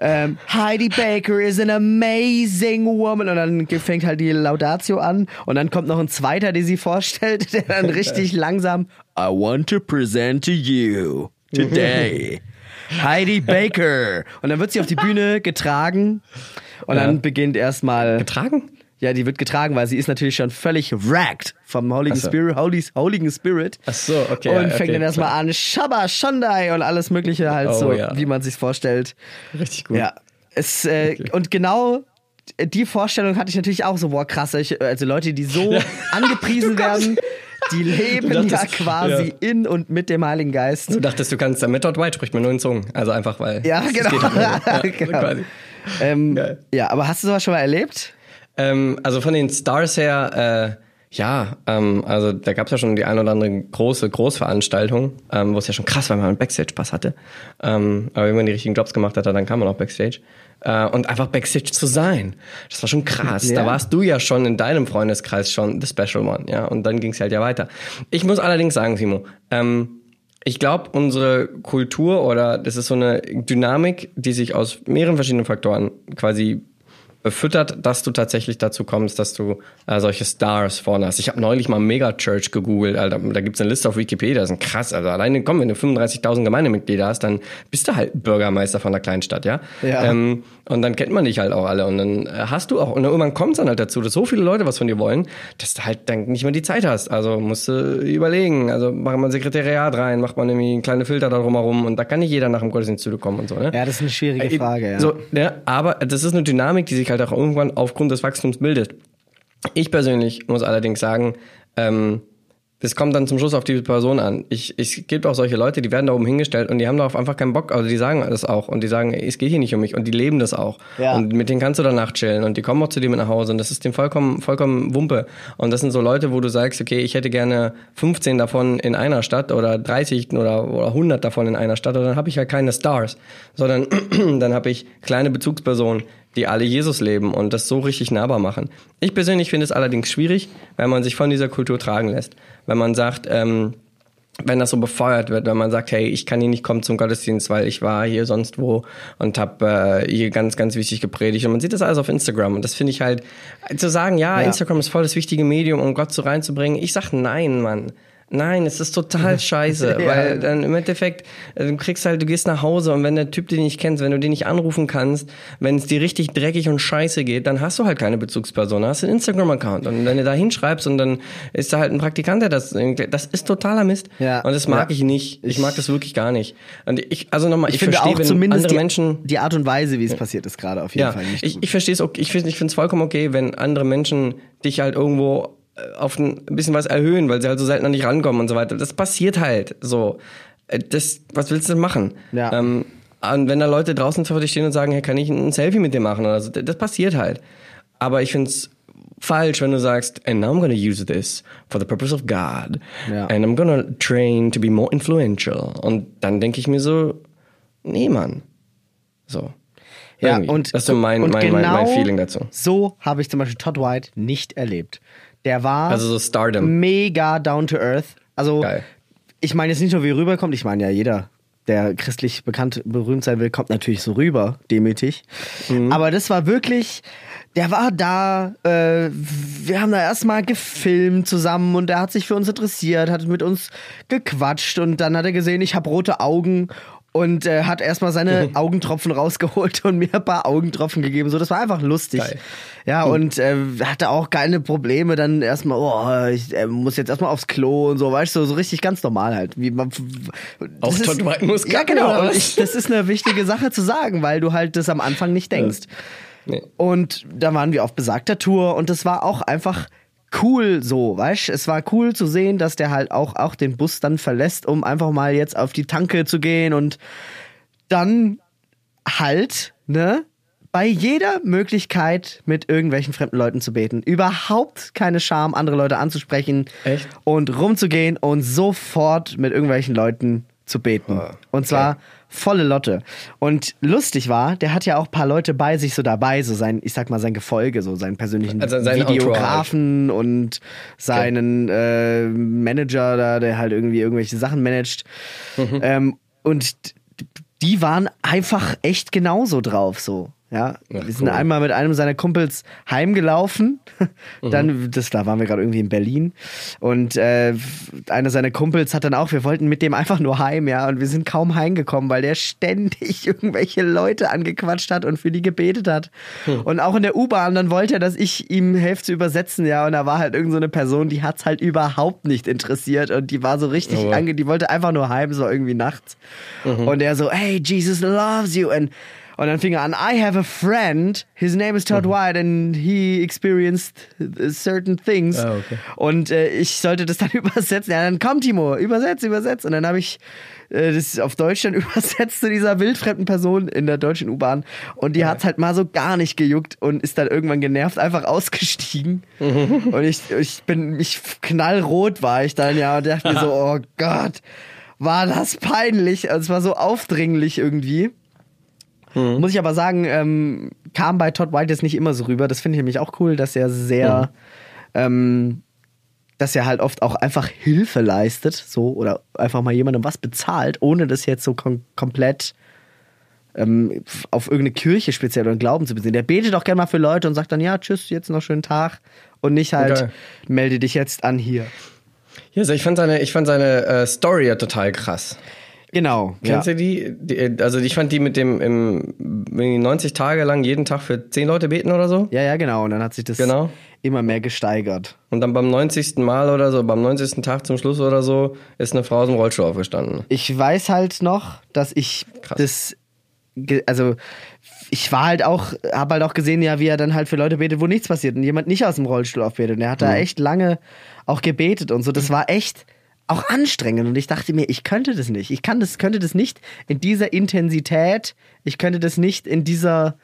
Ähm, Heidi Baker is an amazing woman. Und dann fängt halt die Laudatio an. Und dann kommt noch ein zweiter, der sie vorstellt, der dann richtig langsam I want to present to you today Heidi Baker. Und dann wird sie auf die Bühne getragen. Und Ja. dann beginnt erstmal. Getragen? Ja, die wird getragen, weil sie ist natürlich schon völlig wracked vom Holy Ach so. Spirit, Holy, Heiligen Spirit. Ach so, okay, Und ja, fängt okay, dann erstmal klar. an, Shabba, Shondai und alles Mögliche halt Oh, so, ja. wie man sich vorstellt. Richtig gut. Ja. Es, äh, Und genau die Vorstellung hatte ich natürlich auch so, boah, krass. Also Leute, die so angepriesen werden, die leben Du ja dachtest, quasi ja. in und mit dem Heiligen Geist. Du dachtest, du kannst, der Method White spricht mir nur in Zungen. Also einfach, weil. Ja, genau. halt. Ja, Genau. Ähm, ja, aber hast du sowas schon mal erlebt? Ähm, also von den Stars her, äh, ja, ähm, also da gab es ja schon die ein oder andere große Großveranstaltung, ähm, wo es ja schon krass war, wenn man einen Backstage-Pass hatte. Ähm, aber wenn man die richtigen Jobs gemacht hat, dann kam man auch Backstage. Äh, und einfach Backstage zu sein, das war schon krass. Ja. Da warst du ja schon in deinem Freundeskreis schon the special one, ja. Und dann ging es halt ja weiter. Ich muss allerdings sagen, Timo, ähm, ich glaube, unsere Kultur oder das ist so eine Dynamik, die sich aus mehreren verschiedenen Faktoren quasi befüttert, dass du tatsächlich dazu kommst, dass du äh, solche Stars vorne hast. Ich habe neulich mal Megachurch gegoogelt, Alter. Da gibt's eine Liste auf Wikipedia, das ist ein krass. Also alleine, komm, wenn du 35.000 Gemeindemitglieder hast, dann bist du halt Bürgermeister von einer Kleinstadt, ja? Ja. Ähm, und dann kennt man dich halt auch alle. Und dann äh, hast du auch, und dann irgendwann kommt dann halt dazu, dass so viele Leute was von dir wollen, dass du halt dann nicht mehr die Zeit hast. Also musst du überlegen. Also macht man ein Sekretariat rein, macht man irgendwie kleine Filter da drumherum und da kann nicht jeder nach dem Gottesdienst zu dir kommen und so, ne? Ja, das ist eine schwierige Äh, Frage, ja. So, ja, aber das ist eine Dynamik, die sich halt auch irgendwann aufgrund des Wachstums bildet. Ich persönlich muss allerdings sagen, ähm, das kommt dann zum Schluss auf die Person an. Ich, ich gibt auch solche Leute, die werden da oben hingestellt und die haben darauf einfach keinen Bock. Also die sagen das auch und die sagen, es geht hier nicht um mich und die leben das auch. Ja. Und mit denen kannst du danach chillen und die kommen auch zu dir mit nach Hause und das ist dem vollkommen, vollkommen Wumpe. Und das sind so Leute, wo du sagst, okay, ich hätte gerne 15 davon in einer Stadt oder 30 oder, oder 100 davon in einer Stadt und dann habe ich halt keine Stars, sondern dann habe ich kleine Bezugspersonen, die alle Jesus leben und das so richtig nahbar machen. Ich persönlich finde es allerdings schwierig, wenn man sich von dieser Kultur tragen lässt. Wenn man sagt, ähm, wenn das so befeuert wird, wenn man sagt, hey, ich kann hier nicht kommen zum Gottesdienst, weil ich war hier sonst wo und habe äh, hier ganz, ganz wichtig gepredigt. Und man sieht das alles auf Instagram. Und das finde ich halt, zu sagen, ja, Ja. Instagram ist voll das wichtige Medium, um Gott so reinzubringen. Ich sag nein, Mann. Nein, es ist total scheiße, Ja. weil dann im Endeffekt, äh, du kriegst halt, du gehst nach Hause und wenn der Typ den nicht kennst, wenn du den nicht anrufen kannst, wenn es dir richtig dreckig und scheiße geht, dann hast du halt keine Bezugsperson, hast einen Instagram-Account und wenn du da hinschreibst und dann ist da halt ein Praktikant, der das, das ist totaler Mist Ja. und das mag Ja. ich nicht. Ich, mag das wirklich gar nicht. Und ich, also nochmal, ich, ich, finde verstehe, auch zumindest andere die, Menschen die Art und Weise, wie es passiert ist, gerade auf jeden Fall nicht. ich, gut. ich verstehe es okay. Ich finde ich es vollkommen okay, wenn andere Menschen dich halt irgendwo auf ein bisschen was erhöhen, weil sie halt so selten an dich rankommen und so weiter. Das passiert halt so. Äh, Das, was willst du denn machen? Ja. Ähm, und wenn da Leute draußen vor dir stehen und sagen, hey, kann ich ein Selfie mit dir machen? Oder so, das passiert halt. Aber ich finde es falsch, wenn du sagst, and now I'm gonna use this for the purpose of God. Ja. And I'm gonna train to be more influential. Und dann denke ich mir so, nee, Mann. So. Ja, Irgendwie. und, das ist so mein, und mein, mein, genau mein Feeling dazu. So habe ich zum Beispiel Todd White nicht erlebt. Der war Also so Stardom. mega down to earth. Also, Geil. ich meine jetzt nicht nur, wie er rüberkommt. Ich meine ja, jeder, der christlich bekannt, berühmt sein will, kommt natürlich so rüber, demütig. Mhm. Aber das war wirklich, der war da, äh, wir haben da erstmal gefilmt zusammen und er hat sich für uns interessiert, hat mit uns gequatscht und dann hat er gesehen, ich habe rote Augen und äh, hat erstmal seine Augentropfen rausgeholt und mir ein paar Augentropfen gegeben. So, das war einfach lustig. Geil. Ja, und äh, hatte auch keine Probleme, dann erstmal, oh, ich äh, muss jetzt erstmal aufs Klo und so, weißt du, so richtig ganz normal halt. Wie man, das ist- White muss Ja, genau. ich, das ist eine wichtige Sache zu sagen, weil du halt das am Anfang nicht denkst. Nee. Und da waren wir auf besagter Tour und es war auch einfach cool so, weißt Es war cool zu sehen, dass der halt auch, auch den Bus dann verlässt, um einfach mal jetzt auf die Tanke zu gehen und dann halt, ne? Bei jeder Möglichkeit mit irgendwelchen fremden Leuten zu beten. Überhaupt keine Scham, andere Leute anzusprechen Echt? und rumzugehen und sofort mit irgendwelchen Leuten zu beten. Ah, Und zwar volle Lotte. Und lustig war, der hat ja auch ein paar Leute bei sich so dabei, so sein, ich sag mal, sein Gefolge, so seinen persönlichen Also sein Videografen und seinen äh, Manager da, der halt irgendwie irgendwelche Sachen managt. Mhm. Ähm, und die waren einfach echt genauso drauf, so. Ja, Ach, wir sind cool. einmal mit einem seiner Kumpels heimgelaufen. Mhm. Dann, das, da waren wir gerade irgendwie in Berlin. Und äh, einer seiner Kumpels hat dann auch, wir wollten mit dem einfach nur heim, ja. Und wir sind kaum heimgekommen, weil der ständig irgendwelche Leute angequatscht hat und für die gebetet hat. Hm. Und auch in der U-Bahn, dann wollte er, dass ich ihm helfe zu übersetzen, ja. Und da war halt irgend so eine Person, die hat's halt überhaupt nicht interessiert. Und die war so richtig ange, die wollte einfach nur heim, so irgendwie nachts. Mhm. Und er so, hey, Jesus loves you. Und und dann fing er an, I have a friend, his name is Mhm. Todd White and he experienced certain things. Ah, okay. Und äh, ich sollte das dann übersetzen. Ja, dann komm Timo, übersetz, übersetz. Und dann habe ich äh, das auf Deutsch dann übersetzt zu dieser wildfremden Person in der deutschen U-Bahn. Und die hat's halt mal so gar nicht gejuckt und ist dann irgendwann genervt einfach ausgestiegen. und ich, ich bin, ich knallrot war ich dann, ja, und dachte mir so, oh Gott, war das peinlich. Also es war so aufdringlich irgendwie. Muss ich aber sagen, ähm, kam bei Todd White jetzt nicht immer so rüber. Das finde ich nämlich auch cool, dass er sehr, ähm, dass er halt oft auch einfach Hilfe leistet, so oder einfach mal jemandem was bezahlt, ohne das jetzt so kom komplett ähm, auf irgendeine Kirche speziell oder einen Glauben zu beziehen. Der betet auch gerne mal für Leute und sagt dann, ja, tschüss, jetzt noch schönen Tag und nicht halt, Geil. melde dich jetzt an hier. Ja, also ich fand seine, ich fand seine äh, Story ja total krass. Genau. Kennst ja. du die? die? Also ich fand die mit dem im, irgendwie 90 Tage lang jeden Tag für 10 Leute beten oder so. ja, ja, genau. Und dann hat sich das Genau. immer mehr gesteigert. Und dann beim 90. Mal oder so, beim 90. Tag zum Schluss oder so, ist eine Frau aus dem Rollstuhl aufgestanden. Ich weiß halt noch, dass ich Krass. das, also ich war halt auch, habe halt auch gesehen, ja, wie er dann halt für Leute betet, wo nichts passiert und jemand nicht aus dem Rollstuhl aufbetet. Und er hat da echt lange auch gebetet und so. Das war echt auch anstrengend und ich dachte mir, ich könnte das nicht. Ich kann das, könnte das nicht in dieser Intensität. Ich könnte das nicht in dieser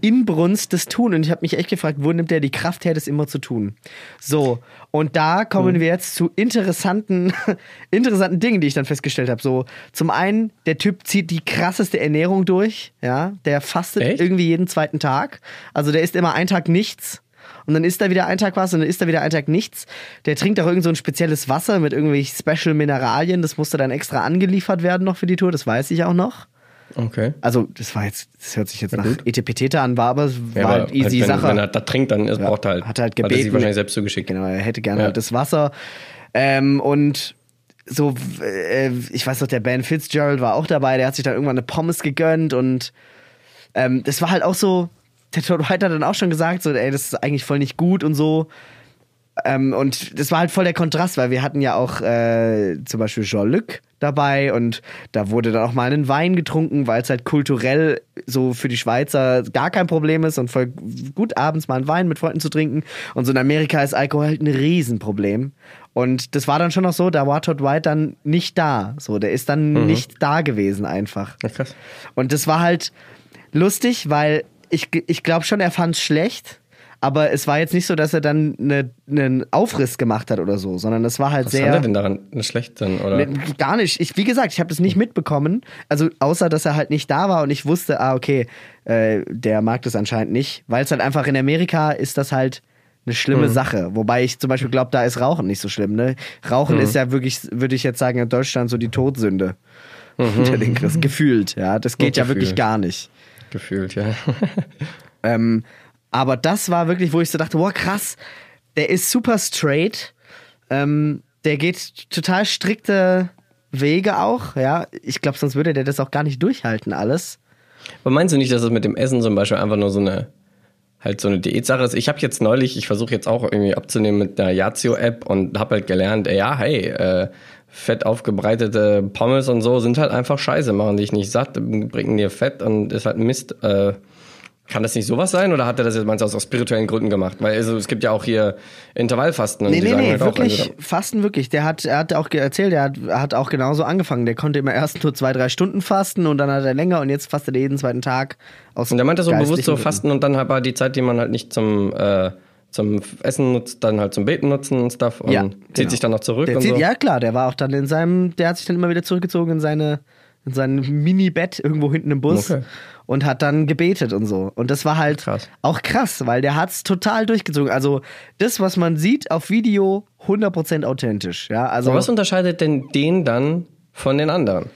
Inbrunst das tun. Und ich habe mich echt gefragt, wo nimmt er die Kraft her, das immer zu tun? So, und da kommen wir jetzt zu interessanten, interessanten Dingen, die ich dann festgestellt habe. So, zum einen, der Typ zieht die krasseste Ernährung durch, ja, der fastet Echt? irgendwie jeden zweiten Tag. Also der isst immer einen Tag nichts. Und dann isst er wieder einen Tag was und dann isst er wieder einen Tag nichts. Der trinkt auch irgend so ein spezielles Wasser mit irgendwelchen Special Mineralien. Das musste dann extra angeliefert werden noch für die Tour. Das weiß ich auch noch. Okay. Also, das war jetzt, das hört sich jetzt nach gut. Etepetete an, war aber es Ja, war aber halt easy halt, wenn, Sache. wenn er da trinkt, dann ist, braucht er halt. Hat er halt Hat er gebeten. sich wahrscheinlich selbst zugeschickt. Genau, er hätte gerne Ja. halt das Wasser. Ähm, und so, äh, ich weiß noch, der Ben Fitzgerald war auch dabei, der hat sich dann irgendwann eine Pommes gegönnt und ähm, das war halt auch so, der Todd White hat dann auch schon gesagt, so, ey, das ist eigentlich voll nicht gut und so. Ähm, und das war halt voll der Kontrast, weil wir hatten ja auch äh, zum Beispiel Jean-Luc dabei und da wurde dann auch mal einen Wein getrunken, weil es halt kulturell so für die Schweizer gar kein Problem ist und voll gut abends mal einen Wein mit Freunden zu trinken. Und so in Amerika ist Alkohol halt ein Riesenproblem. Und das war dann schon noch so, da war Todd White dann nicht da. So, der ist dann nicht da gewesen einfach. Krass. Und das war halt lustig, weil ich, ich glaube schon, er fand es schlecht. Aber es war jetzt nicht so, dass er dann eine- einen Aufriss gemacht hat oder so, sondern es war halt Was sehr. fand er denn daran schlecht dann? Oder? Nee, Gar nicht. Ich, wie gesagt, ich habe das nicht mitbekommen. Also außer, dass er halt nicht da war und ich wusste, ah, okay, äh, der mag das anscheinend nicht. Weil es halt einfach in Amerika ist das halt eine schlimme Sache. Wobei ich zum Beispiel glaube, da ist Rauchen nicht so schlimm. Ne? Rauchen ist ja wirklich, würde ich jetzt sagen, in Deutschland so die Todsünde. Unter den Christen. Gefühlt, ja. Das geht ja Gefühlt. wirklich gar nicht. Gefühlt, ja. Ähm, aber das war wirklich, wo ich so dachte, wow, krass, der ist super straight. Ähm, der geht total strikte Wege auch, ja. Ich glaube, sonst würde der das auch gar nicht durchhalten, alles. Aber meinst du nicht, dass es mit dem Essen zum Beispiel einfach nur so eine halt so eine Diätsache ist? Ich habe jetzt neulich, ich versuche jetzt auch irgendwie abzunehmen mit einer Yazio-App und habe halt gelernt, ja, hey, äh, fett aufgebreitete Pommes und so sind halt einfach scheiße, machen dich nicht satt, bringen dir Fett und ist halt Mist. Äh, Kann das nicht sowas sein oder hat er das jetzt meinst du, aus spirituellen Gründen gemacht? Weil also, es gibt ja auch hier Intervallfasten. Und Nee, nee, nee, halt auch, wirklich, also, Fasten wirklich. Der hat, er hat auch erzählt, er hat, hat auch genauso angefangen. Der konnte immer erst nur zwei, drei Stunden fasten und dann hat er länger und jetzt fastet er jeden zweiten Tag aus und der meinte so bewusst so. Fasten und dann aber die Zeit, die man halt nicht zum, äh, zum Essen nutzt, dann halt zum Beten nutzen und Stuff und Ja, zieht genau. sich dann noch zurück Der und zieht, so. Ja, klar, der war auch dann in seinem, der hat sich dann immer wieder zurückgezogen in seine, in sein Mini-Bett irgendwo hinten im Bus Okay. und hat dann gebetet und so. Und das war halt Krass. auch krass, weil der hat's total durchgezogen. Also das, was man sieht auf Video, 100% authentisch. Ja, also Aber was unterscheidet denn den dann von den anderen?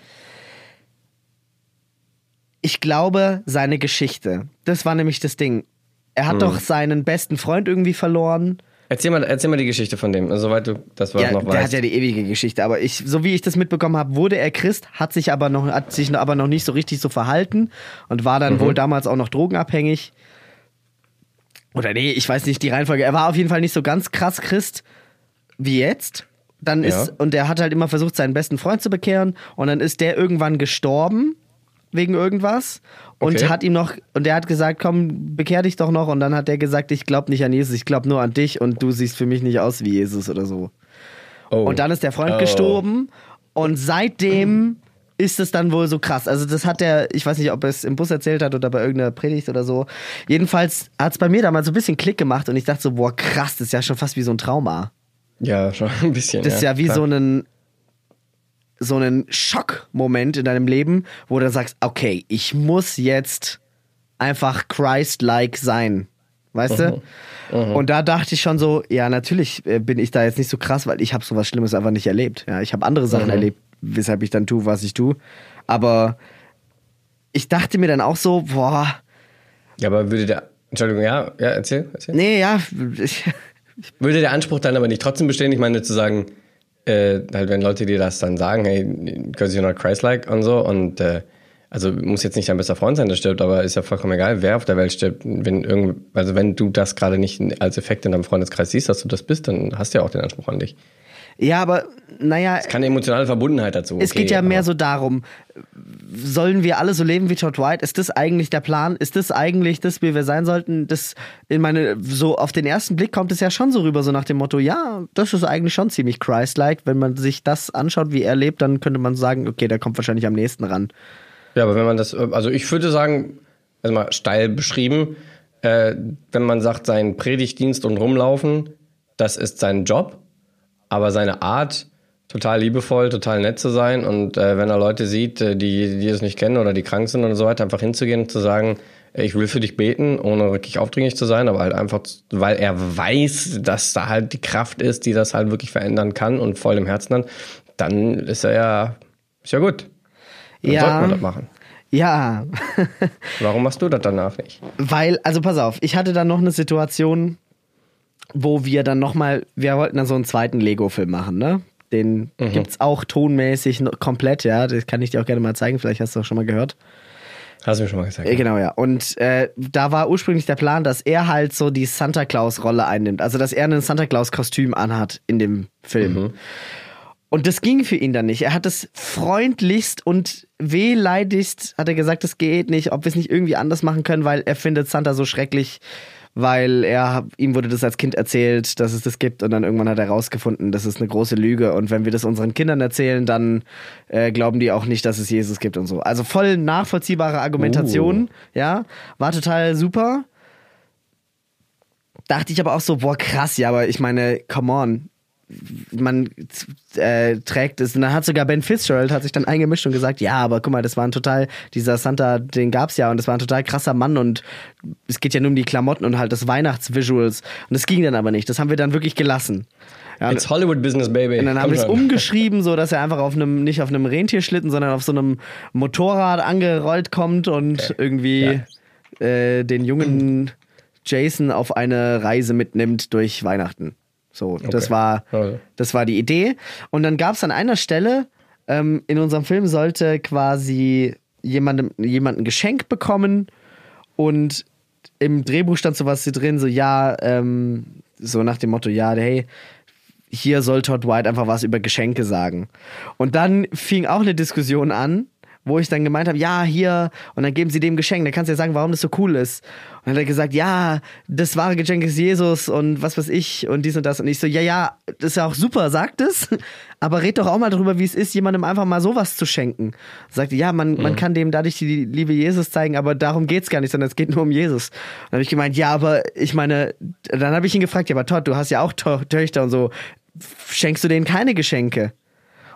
ich glaube, seine Geschichte. Das war nämlich das Ding. Er hat doch seinen besten Freund irgendwie verloren. Erzähl mal, erzähl mal die Geschichte von dem, soweit du das Ja, noch der weißt. hat ja die ewige Geschichte, aber ich, so wie ich das mitbekommen habe, wurde er Christ, hat sich aber noch, hat sich aber noch nicht so richtig so verhalten und war Mhm. dann wohl damals auch noch drogenabhängig. Oder nee, ich weiß nicht die Reihenfolge. Er war auf jeden Fall nicht so ganz krass Christ wie jetzt. Dann ist, Ja. und er hat halt immer versucht, seinen besten Freund zu bekehren und dann ist der irgendwann gestorben wegen irgendwas und Okay. hat ihm noch und der hat gesagt, komm, bekehr dich doch noch und dann hat der gesagt, ich glaube nicht an Jesus, ich glaube nur an dich und du siehst für mich nicht aus wie Jesus oder so. oh. Und dann ist der Freund Oh. gestorben und seitdem ist es dann wohl so krass. Also das hat er, ich weiß nicht, ob er es im Bus erzählt hat oder bei irgendeiner Predigt oder so. Jedenfalls hat es bei mir damals so ein bisschen Klick gemacht und ich dachte so, boah, krass, das ist ja schon fast wie so ein Trauma. Ja, schon ein bisschen. Das ist ja wie klar. so ein so einen Schockmoment in deinem Leben, wo du sagst, okay, ich muss jetzt einfach Christ-like sein. Weißt du? Und da dachte ich schon so, ja, natürlich äh, bin ich da jetzt nicht so krass, weil ich habe sowas Schlimmes einfach nicht erlebt. Ja, ich habe andere Sachen erlebt, weshalb ich dann tue, was ich tue. Aber ich dachte mir dann auch so, boah, Ja, aber würde der. Entschuldigung, ja, ja, erzähl, erzähl. nee, ja, ich, Würde der Anspruch dann aber nicht trotzdem bestehen? Ich meine, zu sagen, äh, halt, wenn Leute dir das dann sagen, hey, because you're not Christ-like und so, und äh, also muss jetzt nicht dein bester Freund sein, der stirbt, aber ist ja vollkommen egal, wer auf der Welt stirbt. Wenn irgend, also wenn du das gerade nicht als Effekt in deinem Freundeskreis siehst, dass du das bist, dann hast du ja auch den Anspruch an dich. Ja, aber naja, Keine emotionale Verbundenheit dazu. Es okay, geht ja mehr so darum, sollen wir alle so leben wie Todd White? Ist das eigentlich der Plan? Ist das eigentlich das, wie wir sein sollten? Das, in meine, so auf den ersten Blick kommt es ja schon so rüber, so nach dem Motto, ja, das ist eigentlich schon ziemlich Christ-like. Wenn man sich das anschaut, wie er lebt, dann könnte man sagen, okay, der kommt wahrscheinlich am nächsten ran. Ja, aber wenn man das, also ich würde sagen, also mal steil beschrieben, äh, wenn man sagt, sein Predigtdienst und Rumlaufen, das ist sein Job, aber seine Art, total liebevoll, total nett zu sein und äh, wenn er Leute sieht, äh, die, die es nicht kennen oder die krank sind und so weiter, einfach hinzugehen und zu sagen, ich will für dich beten, ohne wirklich aufdringlich zu sein, aber halt einfach, weil er weiß, dass da halt die Kraft ist, die das halt wirklich verändern kann und voll im Herzen dann, dann ist er ja, ist ja gut. Dann Ja. sollte man das machen. Ja, Warum machst du das danach nicht? weil, also pass auf, ich hatte dann noch eine Situation, wo wir dann nochmal, wir wollten dann so einen zweiten Lego-Film machen, ne? Den gibt's auch tonmäßig komplett, ja. Das kann ich dir auch gerne mal zeigen, vielleicht hast du auch schon mal gehört. Hast du mir schon mal gesagt. Äh, Genau, ja. Und äh, da war ursprünglich der Plan, dass er halt so die Santa Claus-Rolle einnimmt. Also, dass er ein Santa Claus-Kostüm anhat in dem Film. Und das ging für ihn dann nicht. Er hat es freundlichst und wehleidigst, hat er gesagt, das geht nicht, ob wir es nicht irgendwie anders machen können, weil er findet Santa so schrecklich, weil er, ihm wurde das als Kind erzählt, dass es das gibt und dann irgendwann hat er rausgefunden, das ist eine große Lüge und wenn wir das unseren Kindern erzählen, dann äh, glauben die auch nicht, dass es Jesus gibt und so. Also voll nachvollziehbare Argumentation, ja, war total super. Dachte ich aber auch so, boah, krass, ja, aber ich meine, come on. Man äh, trägt es. Und dann hat sogar Ben Fitzgerald hat sich dann eingemischt und gesagt, ja, aber guck mal, das war ein total, dieser Santa, den gab's ja und das war ein total krasser Mann und es geht ja nur um die Klamotten und halt das Weihnachtsvisuals. Und das ging dann aber nicht. Das haben wir dann wirklich gelassen. Ja, It's Hollywood Business, baby. und dann haben wir es umgeschrieben, so dass er einfach auf einem, nicht auf einem Rentierschlitten, sondern auf so einem Motorrad angerollt kommt und irgendwie äh, den jungen Jason auf eine Reise mitnimmt durch Weihnachten. So, das Okay. war Also. das war die Idee. Und dann gab es an einer Stelle, ähm, in unserem Film sollte quasi jemandem, jemand ein Geschenk bekommen und im Drehbuch stand sowas hier drin, so ja, ähm, so nach dem Motto, ja, hey, hier soll Todd White einfach was über Geschenke sagen. Und dann fing auch eine Diskussion an, wo ich dann gemeint habe, ja, hier, und dann geben sie dem Geschenk, dann kannst du ja sagen, warum das so cool ist. Und dann hat er gesagt, ja, das wahre Geschenk ist Jesus und was weiß ich und dies und das. Und ich so, ja, ja, das ist ja auch super, sagt es, aber red doch auch mal darüber, wie es ist, jemandem einfach mal sowas zu schenken. Sagte, ja, man, man kann dem dadurch die Liebe Jesus zeigen, aber darum geht's gar nicht, sondern es geht nur um Jesus. Und dann habe ich gemeint, ja, aber ich meine, dann habe ich ihn gefragt, ja, aber Todd, du hast ja auch to Töchter und so, schenkst du denen keine Geschenke?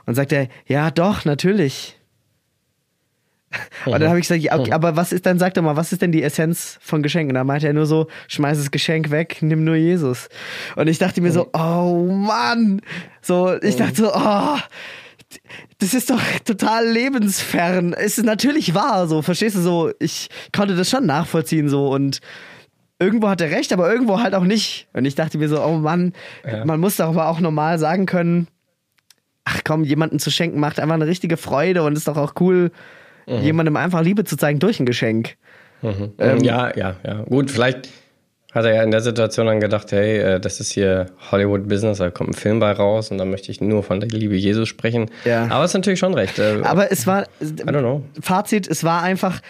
Und sagt er, ja, doch, natürlich. Und dann habe ich gesagt, ja, okay, aber was ist dann, sag doch mal, was ist denn die Essenz von Geschenken? Und dann meinte er nur so, schmeiß das Geschenk weg, nimm nur Jesus. Und ich dachte mir so, oh Mann. So, ich dachte so, oh, das ist doch total lebensfern. Es ist natürlich wahr, so, verstehst du so? Ich konnte das schon nachvollziehen, so, und irgendwo hat er recht, aber irgendwo halt auch nicht. Und ich dachte mir so, oh Mann, ja. man muss doch aber auch normal sagen können, ach komm, jemanden zu schenken macht einfach eine richtige Freude und ist doch auch cool, mhm. jemandem einfach Liebe zu zeigen durch ein Geschenk. Mhm. Ähm, ja, ja, ja. Gut, vielleicht hat er ja in der Situation dann gedacht, hey, äh, das ist hier Hollywood Business, da kommt ein Film bei raus und da möchte ich nur von der Liebe Jesus sprechen. Ja. Aber es ist natürlich schon recht. Äh, Aber es war, I don't know. Fazit, es war einfach,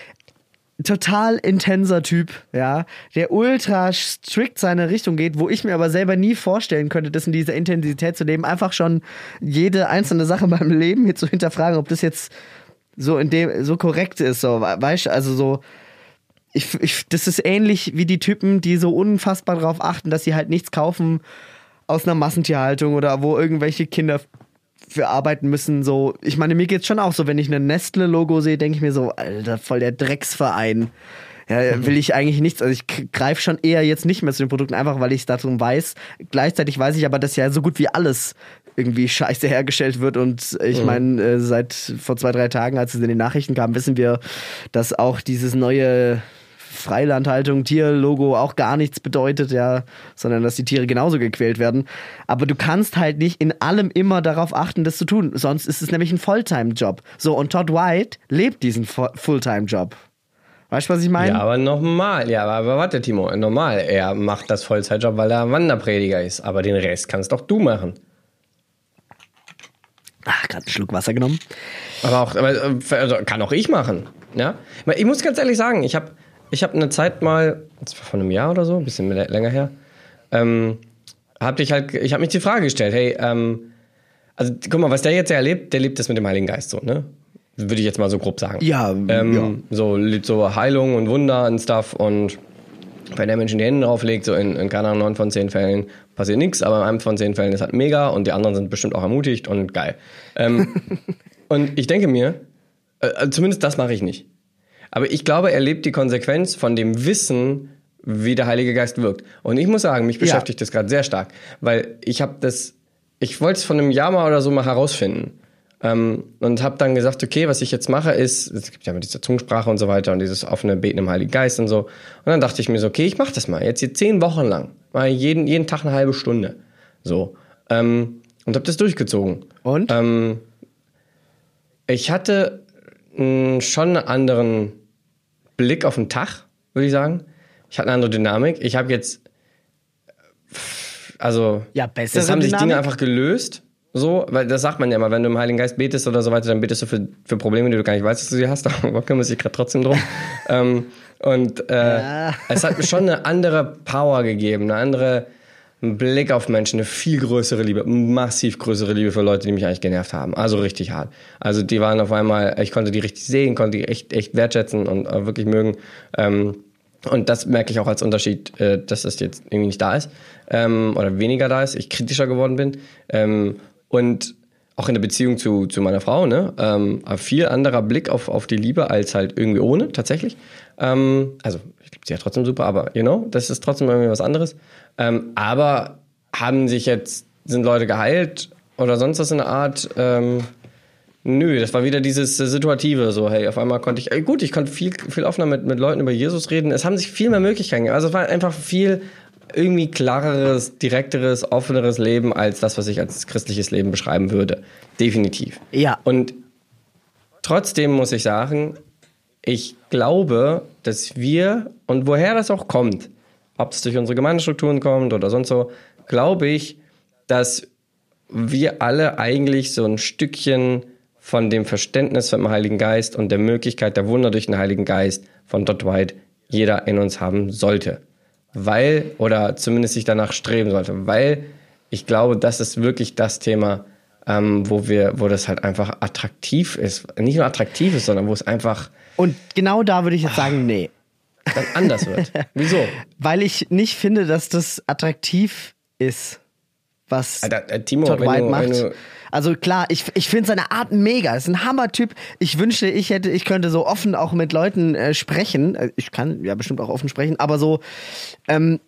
total intenser Typ, ja, der ultra strikt seine Richtung geht, wo ich mir aber selber nie vorstellen könnte, das in dieser Intensität zu leben, einfach schon jede einzelne Sache in meinem Leben hier zu hinterfragen, ob das jetzt so in dem so korrekt ist, so weißt, also so ich, ich, das ist ähnlich wie die Typen, die so unfassbar darauf achten, dass sie halt nichts kaufen aus einer Massentierhaltung oder wo irgendwelche Kinder für arbeiten müssen. So, ich meine, mir geht's schon auch so, wenn ich ein Nestle-Logo sehe, denke ich mir so, Alter, voll der Drecksverein. Ja, will ich eigentlich nichts. Also ich greife schon eher jetzt nicht mehr zu den Produkten, einfach weil ich es darum weiß. Gleichzeitig weiß ich aber, dass ja so gut wie alles irgendwie scheiße hergestellt wird. Und ich mhm. meine, äh, seit vor zwei, drei Tagen, als es in den Nachrichten kam, wissen wir, dass auch dieses neue Freilandhaltung, Tierlogo auch gar nichts bedeutet, ja, sondern dass die Tiere genauso gequält werden. Aber du kannst halt nicht in allem immer darauf achten, das zu tun. Sonst ist es nämlich ein Fulltime-Job. So, und Todd White lebt diesen Fulltime-Job. Weißt du, was ich meine? Ja, aber nochmal, ja, aber warte, Timo, normal, er macht das Vollzeitjob, weil er Wanderprediger ist, aber den Rest kannst doch du machen. Ach, gerade einen Schluck Wasser genommen. Aber auch, aber, also, kann auch ich machen, ja? Ich muss ganz ehrlich sagen, ich habe ich habe eine Zeit mal, vor einem Jahr oder so, ein bisschen länger her, ähm, hab ich halt, ich habe mich die Frage gestellt, hey, ähm, also guck mal, was der jetzt erlebt, der lebt das mit dem Heiligen Geist so, ne? Würde ich jetzt mal so grob sagen. Ja, ähm, ja. So, so Heilung und Wunder und Stuff und wenn der Mensch die Hände drauflegt, so in, in keine Ahnung, 9 von 10 Fällen passiert nichts, aber in einem von 10 Fällen ist halt mega und die anderen sind bestimmt auch ermutigt und geil. Ähm, und ich denke mir, äh, zumindest das mache ich nicht. Aber ich glaube, er lebt die Konsequenz von dem Wissen, wie der Heilige Geist wirkt. Und ich muss sagen, mich beschäftigt ja. das gerade sehr stark, weil ich habe das, ich wollte es von einem Jahr mal oder so mal herausfinden. Ähm, und habe dann gesagt, okay, was ich jetzt mache ist, es gibt ja immer diese Zungensprache und so weiter und dieses offene Beten im Heiligen Geist und so. Und dann dachte ich mir so, okay, ich mache das mal. Jetzt hier zehn Wochen lang. Mal jeden, jeden Tag eine halbe Stunde. So. Ähm, und habe das durchgezogen. Und? Ähm, ich hatte mh, schon einen anderen Blick auf den Tag, würde ich sagen. Ich hatte eine andere Dynamik. Ich habe jetzt, also, ja, besser das haben Dynamik? sich Dinge einfach gelöst. So, weil das sagt man ja immer, wenn du im Heiligen Geist betest oder so weiter, dann betest du für, für Probleme, die du gar nicht weißt, dass du sie hast. Aber kümmere sich gerade trotzdem drum. ähm, und äh, ja. es hat mir schon eine andere Power gegeben, eine andere Blick auf Menschen, eine viel größere Liebe, massiv größere Liebe für Leute, die mich eigentlich genervt haben. Also richtig hart. Also die waren auf einmal, ich konnte die richtig sehen, konnte die echt, echt wertschätzen und wirklich mögen. Ähm, und das merke ich auch als Unterschied, äh, dass das jetzt irgendwie nicht da ist ähm, oder weniger da ist, ich kritischer geworden bin. Ähm, und auch in der Beziehung zu, zu meiner Frau, ne? Ähm, viel anderer Blick auf, auf die Liebe als halt irgendwie ohne, tatsächlich. Ähm, also, ich liebe sie ja trotzdem super, aber, you know, das ist trotzdem irgendwie was anderes. Ähm, aber haben sich jetzt, sind Leute geheilt oder sonst was in der Art? Ähm, nö, das war wieder dieses äh, Situative, so, hey, auf einmal konnte ich, äh, gut, ich konnte viel, viel offener mit, mit Leuten über Jesus reden. Es haben sich viel mehr Möglichkeiten. Also, es war einfach viel irgendwie klareres, direkteres, offeneres Leben als das, was ich als christliches Leben beschreiben würde. Definitiv. Ja. Und trotzdem muss ich sagen, ich glaube, dass wir, und woher das auch kommt, ob es durch unsere Gemeindestrukturen kommt oder sonst so, glaube ich, dass wir alle eigentlich so ein Stückchen von dem Verständnis vom Heiligen Geist und der Möglichkeit der Wunder durch den Heiligen Geist von Dot White jeder in uns haben sollte. Weil, oder zumindest sich danach streben sollte, weil ich glaube, das ist wirklich das Thema, ähm, wo wir, wo das halt einfach attraktiv ist. Nicht nur attraktiv ist, sondern wo es einfach. Und genau da würde ich jetzt sagen, nee. Dann anders wird. Wieso? Weil ich nicht finde, dass das attraktiv ist, was Alter, äh, Timo, Todd White du, macht. Also klar, ich, ich finde seine Art mega. Ist ein Hammertyp. Ich wünschte, ich hätte, ich könnte so offen auch mit Leuten äh, sprechen. Äh, Ich kann ja bestimmt auch offen sprechen, aber so, ähm,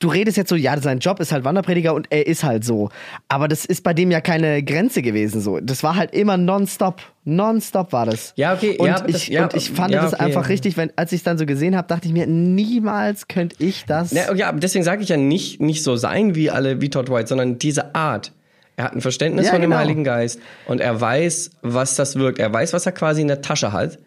du redest jetzt so, ja, sein Job ist halt Wanderprediger und er ist halt so. Aber das ist bei dem ja keine Grenze gewesen so. Das war halt immer nonstop. Nonstop war das. Ja, okay, Und, ja, ich, das- ja, und ich fand ja, das okay. einfach richtig, wenn, als ich es dann so gesehen habe, dachte ich mir, niemals könnte ich das. Ja, ja, aber deswegen sage ich ja nicht, nicht so sein wie alle, wie Todd White, sondern diese Art. Er hat ein Verständnis Ja, von dem genau. Heiligen Geist und er weiß, was das wirkt. Er weiß, was er quasi in der Tasche hat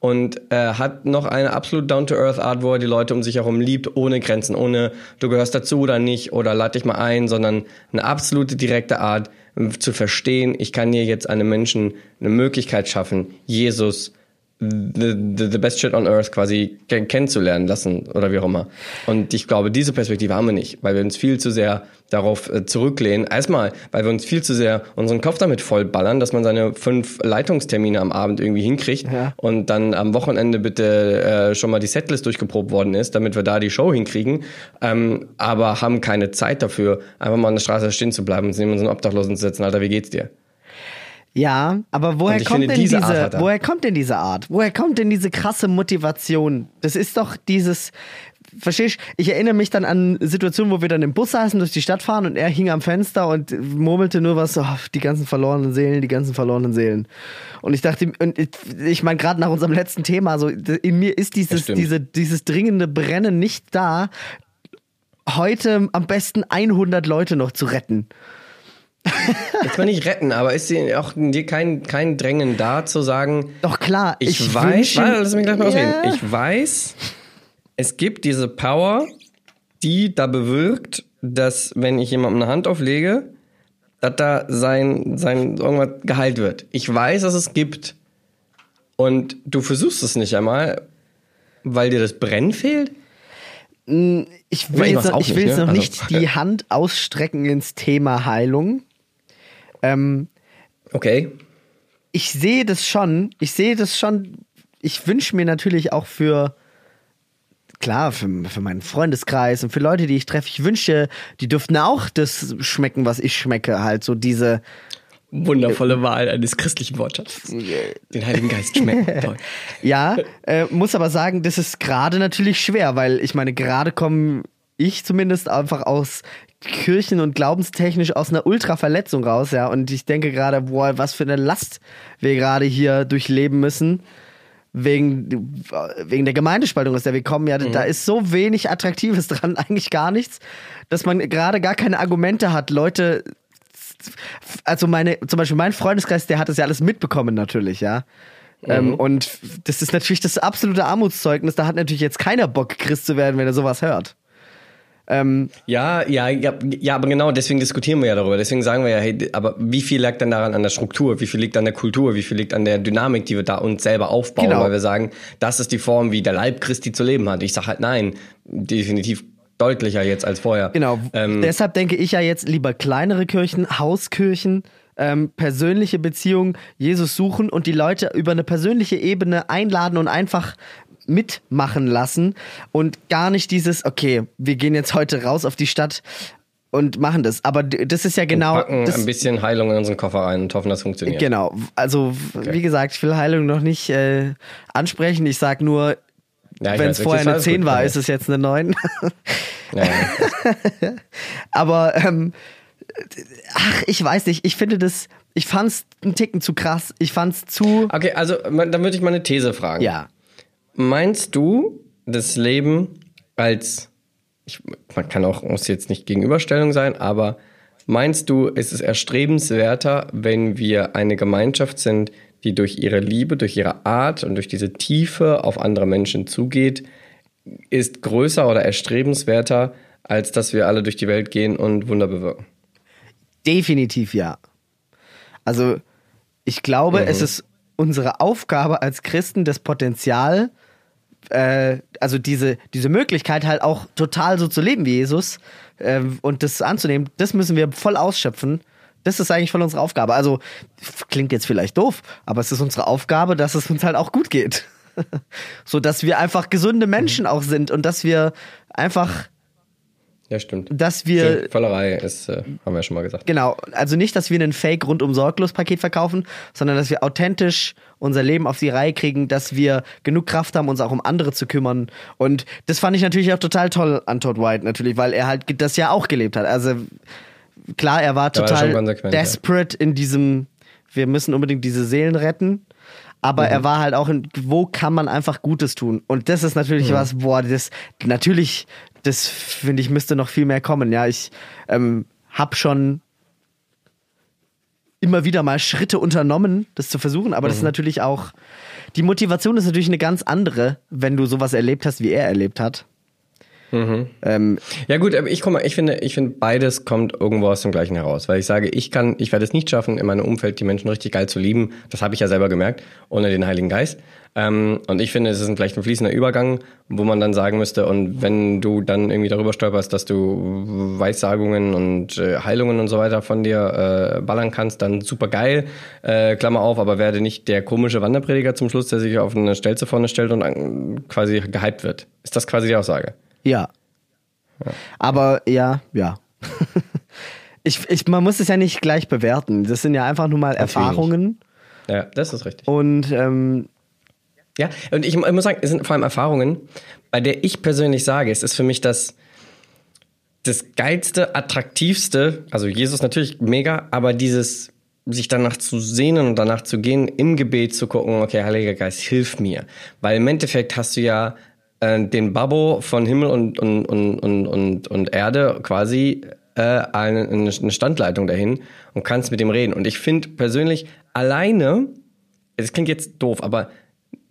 und er hat noch eine absolut down-to-earth Art, wo er die Leute um sich herum liebt, ohne Grenzen, ohne du gehörst dazu oder nicht oder lad dich mal ein, sondern eine absolute direkte Art ähm, zu verstehen, ich kann hier jetzt einem Menschen eine Möglichkeit schaffen, Jesus the, the, the best shit on earth quasi ken- kennenzulernen lassen oder wie auch immer. Und ich glaube, diese Perspektive haben wir nicht, weil wir uns viel zu sehr darauf äh, zurücklehnen. Erstmal, weil wir uns viel zu sehr unseren Kopf damit vollballern, dass man seine fünf Leitungstermine am Abend irgendwie hinkriegt Ja. und dann am Wochenende bitte äh, schon mal die Setlist durchgeprobt worden ist, damit wir da die Show hinkriegen, ähm, aber haben keine Zeit dafür, einfach mal an der Straße stehen zu bleiben und neben unseren Obdachlosen zu setzen. Alter, wie geht's dir? Ja, aber woher ich kommt finde, denn diese diese, er. woher kommt denn diese Art? Woher kommt denn diese krasse Motivation? Das ist doch dieses, verstehst Ich erinnere mich dann an Situationen, wo wir dann im Bus saßen, durch die Stadt fahren und er hing am Fenster und murmelte nur was, oh, die ganzen verlorenen Seelen, die ganzen verlorenen Seelen. Und ich dachte, und ich, ich meine, gerade nach unserem letzten Thema, so, in mir ist dieses, diese, dieses dringende Brennen nicht da, heute am besten 100 Leute noch zu retten. Jetzt mal nicht retten, aber ist dir auch dir kein, kein Drängen da zu sagen, Doch klar, ich, ich, weiß, warte, lass mich gleich mal ausreden. Ja. Ich weiß, es gibt diese Power, die da bewirkt, dass wenn ich jemandem eine Hand auflege, dass da sein, sein irgendwas geheilt wird. Ich weiß, dass es gibt. Und du versuchst es nicht einmal, weil dir das Brennen fehlt? Ich will Ich jetzt noch, ich will nicht, jetzt ne? noch Also- nicht die Hand ausstrecken ins Thema Heilung. Ähm, Okay. ich sehe das schon. Ich sehe das schon. Ich wünsche mir natürlich auch für, klar, für, für meinen Freundeskreis und für Leute, die ich treffe, ich wünsche, die dürften auch das schmecken, was ich schmecke. Halt so diese, Wundervolle Wahl eines christlichen Wortschatzes. Den Heiligen Geist schmecken. Toll. Ja, äh, muss aber sagen, das ist gerade natürlich schwer, weil ich meine, gerade komme ich zumindest einfach aus Kirchen- und glaubenstechnisch aus einer Ultra-Verletzung raus, ja. Und ich denke gerade, boah, was für eine Last wir gerade hier durchleben müssen. Wegen, wegen der Gemeindespaltung, aus der wir kommen, ja, da ist so wenig Attraktives dran, eigentlich gar nichts, dass man gerade gar keine Argumente hat, Leute also meine, zum Beispiel mein Freundeskreis, der hat das ja alles mitbekommen natürlich, ja. Ähm, und das ist natürlich das absolute Armutszeugnis. Da hat natürlich jetzt keiner Bock, Christ zu werden, wenn er sowas hört. Ähm, Ja, ja, ja, ja, aber genau deswegen diskutieren wir ja darüber. Deswegen sagen wir ja, hey, aber wie viel lag denn daran an der Struktur? Wie viel liegt an der Kultur? Wie viel liegt an der Dynamik, die wir da uns selber aufbauen? Genau. Weil wir sagen, das ist die Form, wie der Leib Christi zu leben hat. Ich sag halt nein, definitiv deutlicher jetzt als vorher. genau. Ähm, Deshalb denke ich ja jetzt lieber kleinere Kirchen, Hauskirchen, ähm, persönliche Beziehungen, Jesus suchen und die Leute über eine persönliche Ebene einladen und einfach mitmachen lassen und gar nicht dieses, okay, wir gehen jetzt heute raus auf die Stadt und machen das. Aber das ist ja genau. packen das, ein bisschen Heilung in unseren Koffer rein und hoffen, das funktioniert. Genau, also wie gesagt, ich will Heilung noch nicht äh, ansprechen. Ich sag nur, Ja, wenn es vorher eine alles 10 gut, war, okay. ist es jetzt eine 9. Ja, ja. Aber ähm, ach, ich weiß nicht, ich finde das, ich fand's einen Ticken zu krass. Ich fand's zu. Okay, also dann würde ich mal eine These fragen. Ja. Meinst du das Leben als, ich, man kann auch, muss jetzt nicht Gegenüberstellung sein, aber meinst du, ist es erstrebenswerter, wenn wir eine Gemeinschaft sind, die durch ihre Liebe, durch ihre Art und durch diese Tiefe auf andere Menschen zugeht, ist größer oder erstrebenswerter, als dass wir alle durch die Welt gehen und Wunder bewirken? Definitiv ja. Also, ich glaube, es ist unsere Aufgabe als Christen, das Potenzial, äh, also diese, diese Möglichkeit halt auch total so zu leben wie Jesus äh, und das anzunehmen, das müssen wir voll ausschöpfen. Das ist eigentlich voll unsere Aufgabe. Also klingt jetzt vielleicht doof, aber es ist unsere Aufgabe, dass es uns halt auch gut geht. so dass wir einfach gesunde Menschen auch sind und dass wir einfach Ja, stimmt. dass wir Völlerei ist, äh, haben wir ja schon mal gesagt. Genau, also nicht, dass wir einen Fake rundum sorglos Paket verkaufen, sondern dass wir authentisch unser Leben auf die Reihe kriegen, dass wir genug Kraft haben, uns auch um andere zu kümmern. Und das fand ich natürlich auch total toll an Todd White, natürlich, weil er halt das ja auch gelebt hat. Also klar, er war Da war er total schon konsequent, ja. desperate in diesem, wir müssen unbedingt diese Seelen retten. Aber Mhm. er war halt auch in, wo kann man einfach Gutes tun? Und das ist natürlich was, boah, das, natürlich, das finde ich, müsste noch viel mehr kommen. Ja, ich ähm, habe schon immer wieder mal Schritte unternommen, das zu versuchen, aber das ist natürlich auch, die Motivation ist natürlich eine ganz andere, wenn du sowas erlebt hast, wie er erlebt hat. Ähm, Ja gut, aber ich komme, ich finde, ich finde beides kommt irgendwo aus dem Gleichen heraus, weil ich sage, ich kann, ich werde es nicht schaffen, in meinem Umfeld die Menschen richtig geil zu lieben. Das habe ich ja selber gemerkt, ohne den Heiligen Geist. Ähm, und ich finde, es ist ein, vielleicht ein fließender Übergang, wo man dann sagen müsste, und wenn du dann irgendwie darüber stolperst, dass du Weissagungen und äh, Heilungen und so weiter von dir äh, ballern kannst, dann super geil, äh, Klammer auf, aber werde nicht der komische Wanderprediger zum Schluss, der sich auf eine Stelze vorne stellt und äh, quasi gehypt wird. Ist das quasi die Aussage? Ja. Aber ja, ja. ich, ich, man muss es ja nicht gleich bewerten. Das sind ja einfach nur mal Erfahrungen. Ja, das ist richtig. Und ähm, Ja, und ich, ich muss sagen, es sind vor allem Erfahrungen, bei der ich persönlich sage, es ist für mich das, das geilste, attraktivste, also Jesus natürlich mega, aber dieses sich danach zu sehnen und danach zu gehen, im Gebet zu gucken, okay, Heiliger Geist, hilf mir. Weil im Endeffekt hast du ja äh, den Babbo von Himmel und, und, und, und, und, und Erde quasi äh, eine, eine Standleitung dahin und kannst mit dem reden. Und ich finde persönlich alleine, es klingt jetzt doof, aber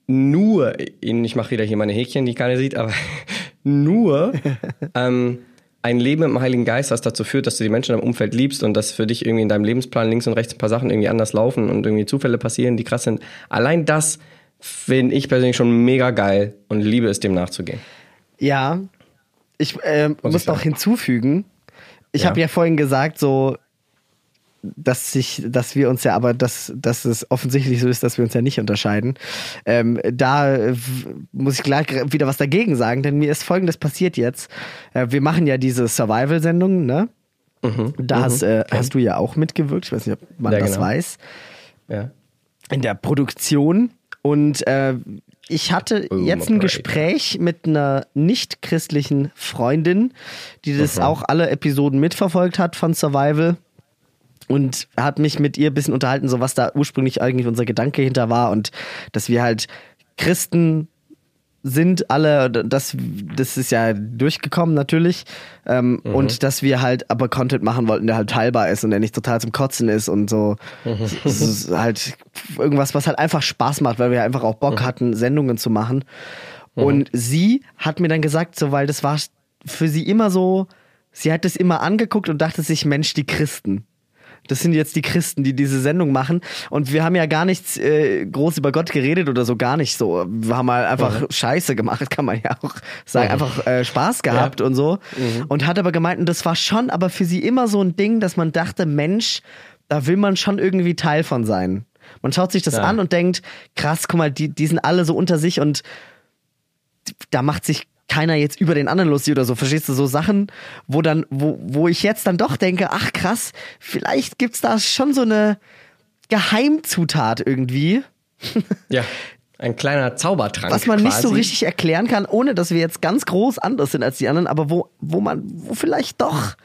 nur, ich mache wieder hier meine Häkchen, die keiner sieht, aber nur ähm, ein Leben im Heiligen Geist, was dazu führt, dass du die Menschen im Umfeld liebst und dass für dich irgendwie in deinem Lebensplan links und rechts ein paar Sachen irgendwie anders laufen und irgendwie Zufälle passieren, die krass sind. Allein das finde ich persönlich schon mega geil und liebe es, dem nachzugehen. ja, ich äh, muss ich sagen. noch hinzufügen, ich Ja. habe ja vorhin gesagt, so, dass sich, dass wir uns ja aber, dass, dass es offensichtlich so ist, dass wir uns ja nicht unterscheiden. Ähm, da äh, muss ich gleich wieder was dagegen sagen, denn mir ist folgendes passiert jetzt. Äh, wir machen ja diese Survival-Sendung, ne? Da hast, äh, hast du ja auch mitgewirkt. Ich weiß nicht, ob man Ja, das genau. weiß. Ja. in der Produktion und äh, ich hatte Boom jetzt ein. Gespräch mit einer nicht christlichen Freundin, die das auch alle Episoden mitverfolgt hat von Survival und hat mich mit ihr ein bisschen unterhalten, so was da ursprünglich eigentlich unser Gedanke hinter war und dass wir halt Christen sind alle, das, das ist ja durchgekommen natürlich ähm, und dass wir halt aber Content machen wollten, der halt teilbar ist und der nicht total zum Kotzen ist und so. Es ist halt irgendwas, was halt einfach Spaß macht, weil wir einfach auch Bock hatten, Sendungen zu machen. Und sie hat mir dann gesagt, so, weil das war für sie immer so, sie hat es immer angeguckt und dachte sich, Mensch, die Christen. Das sind jetzt die Christen, die diese Sendung machen. Und wir haben ja gar nichts äh, groß über Gott geredet oder so, gar nicht so. Wir haben halt einfach Scheiße gemacht, kann man ja auch sagen. Einfach äh, Spaß gehabt und so. Und hat aber gemeint, und das war schon aber für sie immer so ein Ding, dass man dachte, Mensch, da will man schon irgendwie Teil von sein. Man schaut sich das Ja. an und denkt, krass, guck mal, die, die sind alle so unter sich und da macht sich keiner jetzt über den anderen lustig oder so, verstehst du, so Sachen, wo dann, wo, wo ich jetzt dann doch denke, ach krass, vielleicht gibt's da schon so eine Geheimzutat irgendwie, Ja. Ein kleiner Zaubertrank. was man nicht so quasi. richtig erklären kann, ohne dass wir jetzt ganz groß anders sind als die anderen, aber wo, wo man, wo vielleicht doch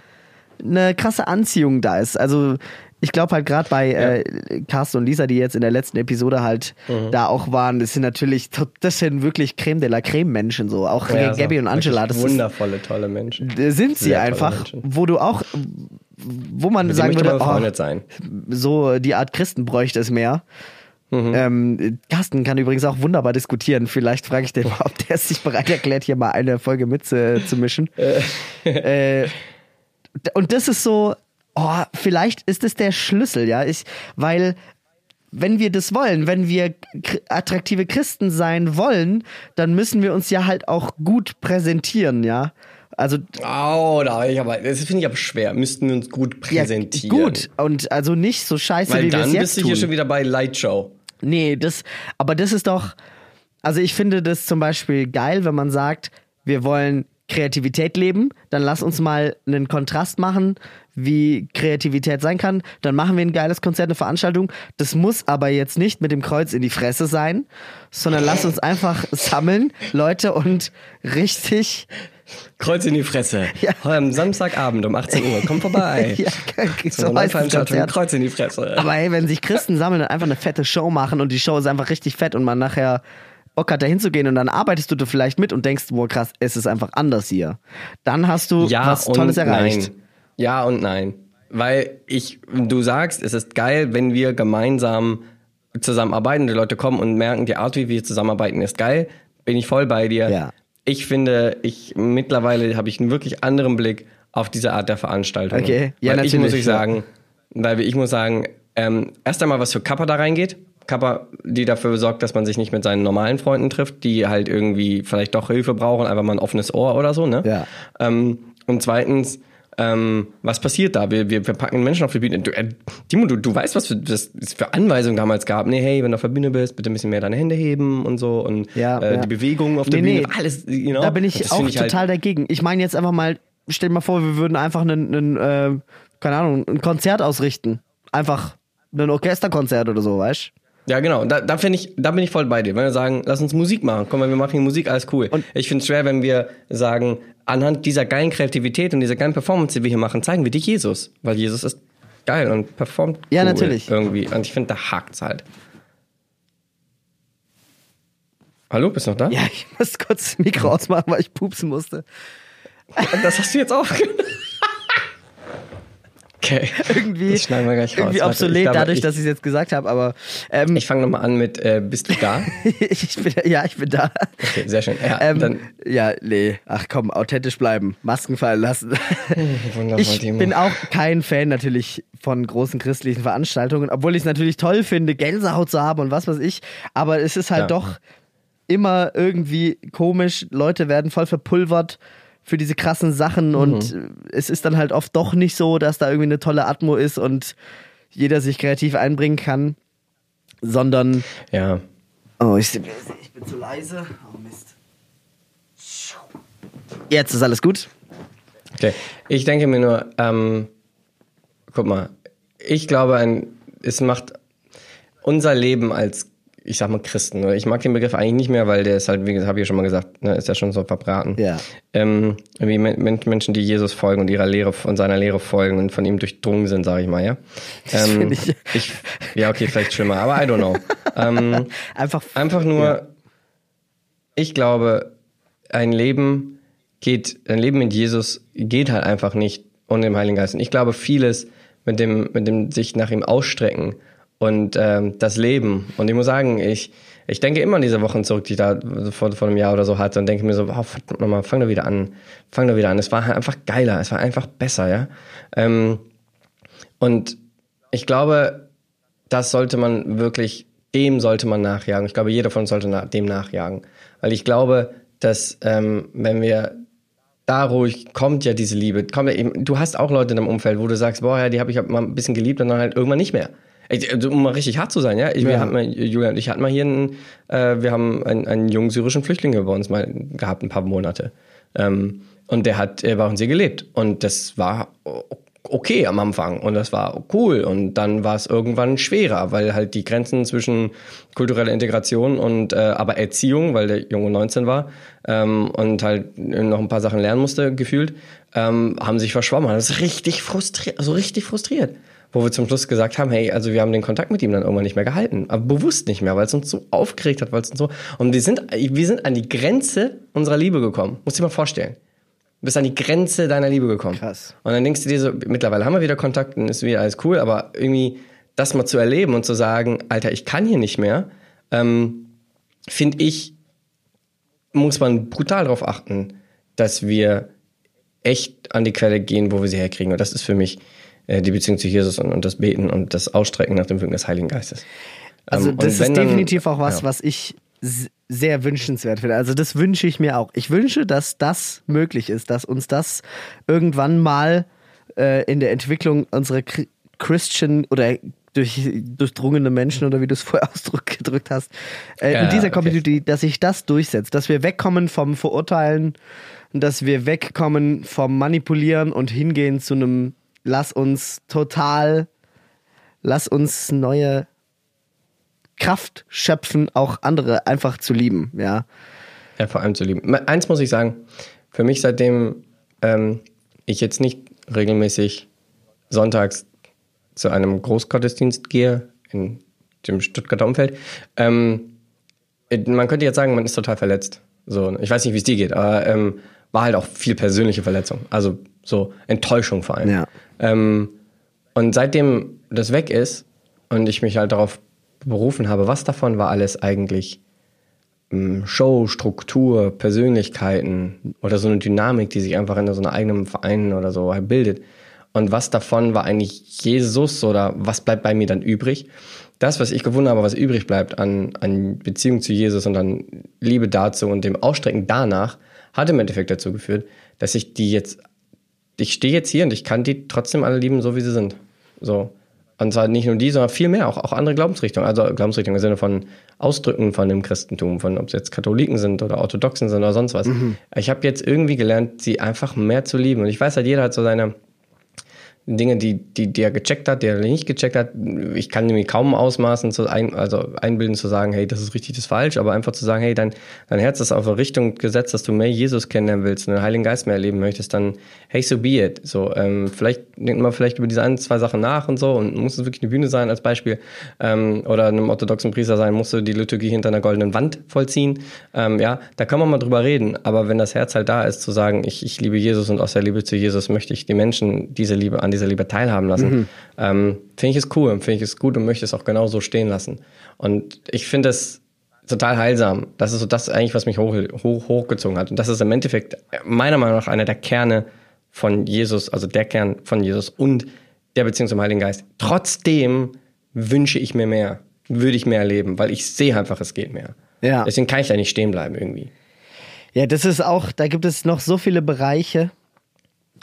eine krasse Anziehung da ist. Also ich glaube halt gerade bei äh, Carsten und Lisa, die jetzt in der letzten Episode halt Mhm. da auch waren, das sind natürlich, das sind wirklich Creme de la Creme Menschen so. Auch Ja, Gabby so und Angela, das ist, wundervolle, tolle Menschen. äh, sind sie Sehr einfach, wo du auch, wo man Mit sagen würde, oh, so die Art Christen bräuchte es mehr. Mhm. Ähm, Carsten kann übrigens auch wunderbar diskutieren. Vielleicht frage ich den mal, ob der sich bereit erklärt, hier mal eine Folge mitzumischen. äh, und das ist so, oh, vielleicht ist es der Schlüssel, ja. Ich, weil wenn wir das wollen, wenn wir attraktive Christen sein wollen, dann müssen wir uns ja halt auch gut präsentieren, ja. Also oh, da ich aber das finde ich aber schwer. Müssten wir uns gut präsentieren. Ja, gut und also nicht so scheiße Weil wie wir es dann jetzt bist du hier schon wieder bei Lightshow. Nee, das, aber das ist doch, also ich finde das zum Beispiel geil, wenn man sagt, wir wollen Kreativität leben, dann lass uns mal einen Kontrast machen, wie Kreativität sein kann. Dann machen wir ein geiles Konzert, eine Veranstaltung. Das muss aber jetzt nicht mit dem Kreuz in die Fresse sein, sondern lass uns einfach sammeln, Leute, und richtig. Kreuz in die Fresse. Ja. Am Samstagabend um 18 Uhr. Komm vorbei. Ja, So eine Veranstaltung. Kreuz in die Fresse. Aber hey, wenn sich Christen sammeln und einfach eine fette Show machen und die Show ist einfach richtig fett und man nachher Bock hat, da hinzugehen und dann arbeitest du da vielleicht mit und denkst, boah krass, es ist einfach anders hier. Dann hast du ja was Tolles erreicht. Nein. Ja und nein. Weil ich, du sagst, es ist geil, wenn wir gemeinsam zusammenarbeiten, die Leute kommen und merken, die Art, wie wir zusammenarbeiten, ist geil. Bin ich voll bei dir. Ja. Ich finde, ich mittlerweile habe ich einen wirklich anderen Blick auf diese Art der Veranstaltung. Okay. Ja, weil ich natürlich, muss ich sagen, weil ich muss sagen, ähm, erst einmal was für Kappa da reingeht. Kappa, die dafür sorgt, dass man sich nicht mit seinen normalen Freunden trifft, die halt irgendwie vielleicht doch Hilfe brauchen, einfach mal ein offenes Ohr oder so, ne? Ja. Ähm, und zweitens, ähm, was passiert da? Wir, wir, wir packen Menschen auf die Bühne. Du, äh, Timo, du, du weißt, was für, das für Anweisungen damals gab. Nee, hey, wenn du auf der Bühne bist, bitte ein bisschen mehr deine Hände heben und so. Und Ja, äh, ja. die Bewegung auf der Nee, Bühne, nee. alles, you know? Da bin ich auch ich total halt, dagegen. Ich meine jetzt einfach mal, stell dir mal vor, wir würden einfach einen, einen äh, keine Ahnung, ein Konzert ausrichten. Einfach ein Orchesterkonzert oder so, weißt Ja, genau. Da, da, find ich, da bin ich voll bei dir. Wenn wir sagen, lass uns Musik machen. Komm mal, wir machen hier Musik, alles cool. Und- ich finde es schwer, wenn wir sagen, anhand dieser geilen Kreativität und dieser geilen Performance, die wir hier machen, zeigen wir dich Jesus. Weil Jesus ist geil und performt Ja, cool natürlich. irgendwie. Und ich finde, da hakt's halt. Hallo, bist du noch da? Ja, ich muss kurz das Mikro ausmachen, weil ich pupsen musste. Das hast du jetzt auch. okay. Irgendwie, Das schneiden wir gleich raus. irgendwie Warte, obsolet ich glaube, dadurch, ich- dass ich es jetzt gesagt habe, aber ähm, Ich fange nochmal an mit, äh, bist du da? ich bin, ja, ich bin da. Okay, sehr schön. Ja, Ähm, dann, ja, nee, ach komm, authentisch bleiben, Masken fallen lassen. wundervoll, Ich Timo. bin auch kein Fan natürlich von großen christlichen Veranstaltungen, obwohl ich es natürlich toll finde, Gänsehaut zu haben und was weiß ich. Aber es ist halt Ja. doch immer irgendwie komisch. Leute werden voll verpulvert für diese krassen Sachen und Mhm. es ist dann halt oft doch nicht so, dass da irgendwie eine tolle Atmo ist und jeder sich kreativ einbringen kann, sondern ja. Oh, ich, ich bin zu leise. Oh Mist. Jetzt ist alles gut. Okay. Ich denke mir nur, ähm, guck mal, ich glaube, ein, es macht unser Leben als, ich sag mal, Christen, oder ich mag den Begriff eigentlich nicht mehr, weil der ist halt, wie gesagt, habe ich ja schon mal gesagt, ne, ist ja schon so verbraten. Ja. Ähm, wie Men Men- Menschen, die Jesus folgen und ihrer Lehre und seiner Lehre folgen und von ihm durchdrungen sind, sage ich mal, ja. Ähm, ich- ich. Ja, okay, vielleicht schlimmer, aber I don't know. ähm, Einfach. Einfach nur, ich glaube, ein Leben geht, ein Leben mit Jesus geht halt einfach nicht ohne den Heiligen Geist. Und ich glaube, vieles mit dem, mit dem sich nach ihm ausstrecken und ähm, das Leben. Und ich muss sagen, ich, ich denke immer an diese Wochen zurück, die ich da vor, vor einem Jahr oder so hatte und denke mir so, oh, verdammt nochmal, fang da wieder an. Fang da wieder an. Es war halt einfach geiler, es war einfach besser, ja. Ähm, und ich glaube, das sollte man wirklich, dem sollte man nachjagen. Ich glaube, jeder von uns sollte na, dem nachjagen. Weil ich glaube, dass ähm, wenn wir da ruhig kommt ja diese Liebe. Eben, du hast auch Leute in deinem Umfeld, wo du sagst, boah, ja, die habe ich mal ein bisschen geliebt und dann halt irgendwann nicht mehr. Also, um mal richtig hart zu sein, ja. Ich, Wir Ja. hatten mal, Julia und ich hatten mal hier einen, äh, wir haben einen, einen jungen syrischen Flüchtling bei uns mal gehabt, ein paar Monate. Ähm, und der hat bei uns hier gelebt. Und das war okay am Anfang und das war cool. Und dann war es irgendwann schwerer, weil halt die Grenzen zwischen kultureller Integration und äh, aber Erziehung, weil der Junge 19 war ähm, und halt noch ein paar Sachen lernen musste, gefühlt, ähm, haben sich verschwommen. Das ist richtig frustriert, also richtig frustriert. Wo wir zum Schluss gesagt haben, hey, also wir haben den Kontakt mit ihm dann irgendwann nicht mehr gehalten. Aber bewusst nicht mehr, weil es uns so aufgeregt hat, weil es uns so. Und wir sind, wir sind an die Grenze unserer Liebe gekommen. Muss dir mal vorstellen. Du bist an die Grenze deiner Liebe gekommen. Krass. Und dann denkst du dir so, mittlerweile haben wir wieder Kontakt und ist wieder alles cool, aber irgendwie das mal zu erleben und zu sagen, Alter, ich kann hier nicht mehr, ähm, finde ich, muss man brutal darauf achten, dass wir echt an die Quelle gehen, wo wir sie herkriegen. Und das ist für mich äh, die Beziehung zu Jesus und, und das Beten und das Ausstrecken nach dem Wirken des Heiligen Geistes. Also Ähm, das ist dann- definitiv auch was, ja. was ich sehr wünschenswert finde. Also das wünsche ich mir auch. Ich wünsche, dass das möglich ist, dass uns das irgendwann mal äh, in der Entwicklung unserer Chri- Christian oder durch, durchdrungene Menschen oder wie du es vorher ausgedrückt hast, äh, Ja, in dieser okay. Community, dass sich das durchsetzt, dass wir wegkommen vom Verurteilen und dass wir wegkommen vom Manipulieren und hingehen zu einem Lass uns total, lass uns neue Kraft schöpfen, auch andere einfach zu lieben, ja. Ja, vor allem zu lieben. Eins muss ich sagen, für mich seitdem ähm, ich jetzt nicht regelmäßig sonntags zu einem Großgottesdienst gehe, in dem Stuttgarter Umfeld, ähm, man könnte jetzt sagen, man ist total verletzt. So, ich weiß nicht, wie es dir geht, aber ähm, war halt auch viel persönliche Verletzung. Also so Enttäuschung vor allem. Ja. Ähm, und seitdem das weg ist und ich mich halt darauf berufen habe, was davon war alles eigentlich ähm, Show, Struktur, Persönlichkeiten oder so eine Dynamik, die sich einfach in so einem eigenen Verein oder so halt bildet. Und was davon war eigentlich Jesus oder was bleibt bei mir dann übrig? Das, was ich gefunden habe, was übrig bleibt an, an Beziehung zu Jesus und an Liebe dazu und dem Ausstrecken danach, hat im Endeffekt dazu geführt, dass ich die jetzt, ich stehe jetzt hier und ich kann die trotzdem alle lieben, so wie sie sind. So. Und zwar nicht nur die, sondern viel mehr, auch, auch andere Glaubensrichtungen. Also Glaubensrichtungen im Sinne von Ausdrücken von dem Christentum, von ob es jetzt Katholiken sind oder Orthodoxen sind oder sonst was. Ich habe jetzt irgendwie gelernt, sie einfach mehr zu lieben. Und ich weiß halt, jeder hat so seine Dinge, die, die, die er gecheckt hat, die er nicht gecheckt hat. Ich kann mir kaum ausmaßen, zu ein, also einbilden zu sagen, hey, das ist richtig, das ist falsch, aber einfach zu sagen, hey, dein, dein Herz ist auf eine Richtung gesetzt, dass du mehr Jesus kennenlernen willst und den Heiligen Geist mehr erleben möchtest, dann hey, so be it. So, ähm, vielleicht denkt man vielleicht über diese ein, zwei Sachen nach und so und muss es wirklich eine Bühne sein als Beispiel ähm, oder einem orthodoxen Priester sein, musst du die Liturgie hinter einer goldenen Wand vollziehen. Ähm, ja, da kann man mal drüber reden, aber wenn das Herz halt da ist, zu sagen, ich, ich liebe Jesus und aus der Liebe zu Jesus möchte ich die Menschen diese Liebe an dieser Liebe teilhaben lassen, ähm, finde ich es cool und finde ich es gut und möchte es auch genau so stehen lassen. Und ich finde es total heilsam. Das ist so das eigentlich, was mich hoch, hoch, hochgezogen hat. Und das ist im Endeffekt meiner Meinung nach einer der Kerne von Jesus, also der Kern von Jesus und der Beziehung zum Heiligen Geist. Trotzdem wünsche ich mir mehr, würde ich mehr erleben, weil ich sehe einfach, es geht mehr. Ja. Deswegen kann ich da nicht stehen bleiben irgendwie. Ja, das ist auch, da gibt es noch so viele Bereiche,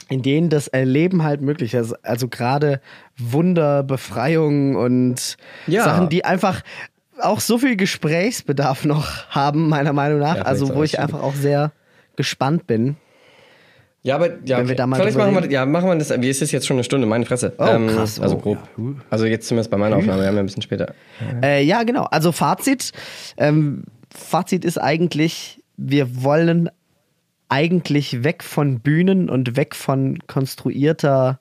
in denen das Erleben halt möglich ist. Also gerade Wunder, Befreiung und Ja. Sachen, die einfach auch so viel Gesprächsbedarf noch haben, meiner Meinung nach. Ja, also wo ich stimmt. einfach auch sehr gespannt bin. Ja, aber ja, Wenn wir da mal vielleicht machen wir, ja, machen wir das. Wie ist es jetzt schon eine Stunde? Meine Fresse. Oh, krass. Also Oh, grob. ja. Huh. Also jetzt zumindest bei meiner Aufnahme. Wir haben ja ein bisschen später. Äh, ja, genau. Also Fazit. Ähm, Fazit ist eigentlich, wir wollen eigentlich weg von Bühnen und weg von konstruierter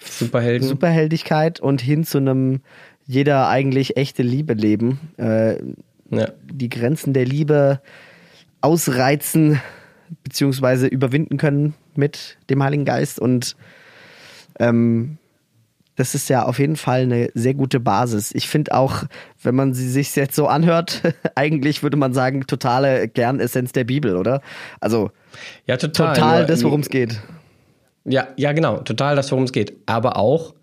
Superhelden. Superheldigkeit und hin zu einem jeder eigentlich echte Liebe leben. Äh, Ja. die Grenzen der Liebe ausreizen beziehungsweise überwinden können mit dem Heiligen Geist und ähm, das ist ja auf jeden Fall eine sehr gute Basis. Ich finde auch, wenn man sie sich jetzt so anhört, eigentlich würde man sagen, totale Kernessenz der Bibel, oder? Also ja, total. total das, worum es geht. Ja, ja, genau, total das, worum es geht. Aber auch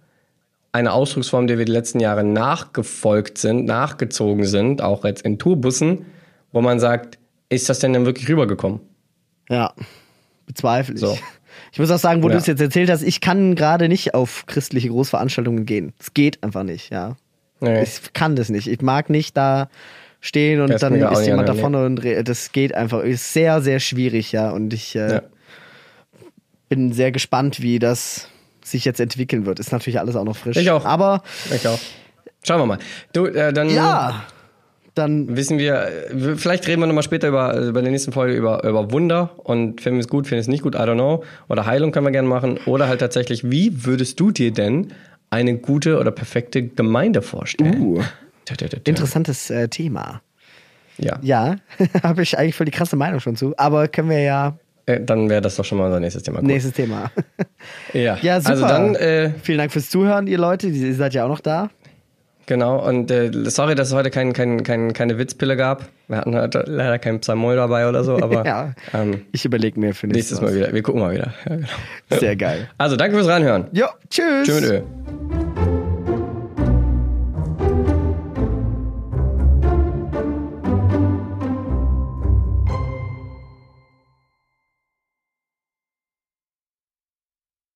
eine Ausdrucksform, der wir die letzten Jahre nachgefolgt sind, nachgezogen sind, auch jetzt in Tourbussen, wo man sagt, ist das denn denn wirklich rübergekommen? Ja, bezweifle ich. So. Ich muss auch sagen, wo Ja. du es jetzt erzählt hast, ich kann gerade nicht auf christliche Großveranstaltungen gehen. Es geht einfach nicht, ja. Nee. Ich kann das nicht. Ich mag nicht da stehen und Das dann ist jemand da vorne und das geht einfach. Ist sehr, sehr schwierig, ja. Und ich äh, Ja. bin sehr gespannt, wie das sich jetzt entwickeln wird. Ist natürlich alles auch noch frisch. Ich auch. Aber Ich auch. Schauen wir mal. Du, äh, dann ja, dann wissen wir, äh, vielleicht reden wir nochmal später über, äh, bei der nächsten Folge über, über Wunder und finden wir es gut, finden wir es nicht gut, I don't know. Oder Heilung können wir gerne machen. Oder halt tatsächlich, wie würdest du dir denn eine gute oder perfekte Gemeinde vorstellen? Uh. Interessantes äh, Thema. Ja, Ja, habe ich eigentlich voll die krasse Meinung schon zu. Aber können wir ja äh, dann wäre das doch schon mal unser nächstes Thema. Gut. nächstes Thema. Ja, Ja, super. Also dann, äh, Vielen Dank fürs Zuhören, ihr Leute. Ihr seid ja auch noch da. Genau, und äh, sorry, dass es heute kein, kein, kein, keine Witzpille gab. Wir hatten heute leider kein Psalmol dabei oder so, aber ja, ähm, ich überlege mir für nächstes, nächstes Mal wieder. Wir gucken mal wieder. Ja, genau. Sehr geil. Also, danke fürs Reinhören. Ja, tschüss. Tschüss mit.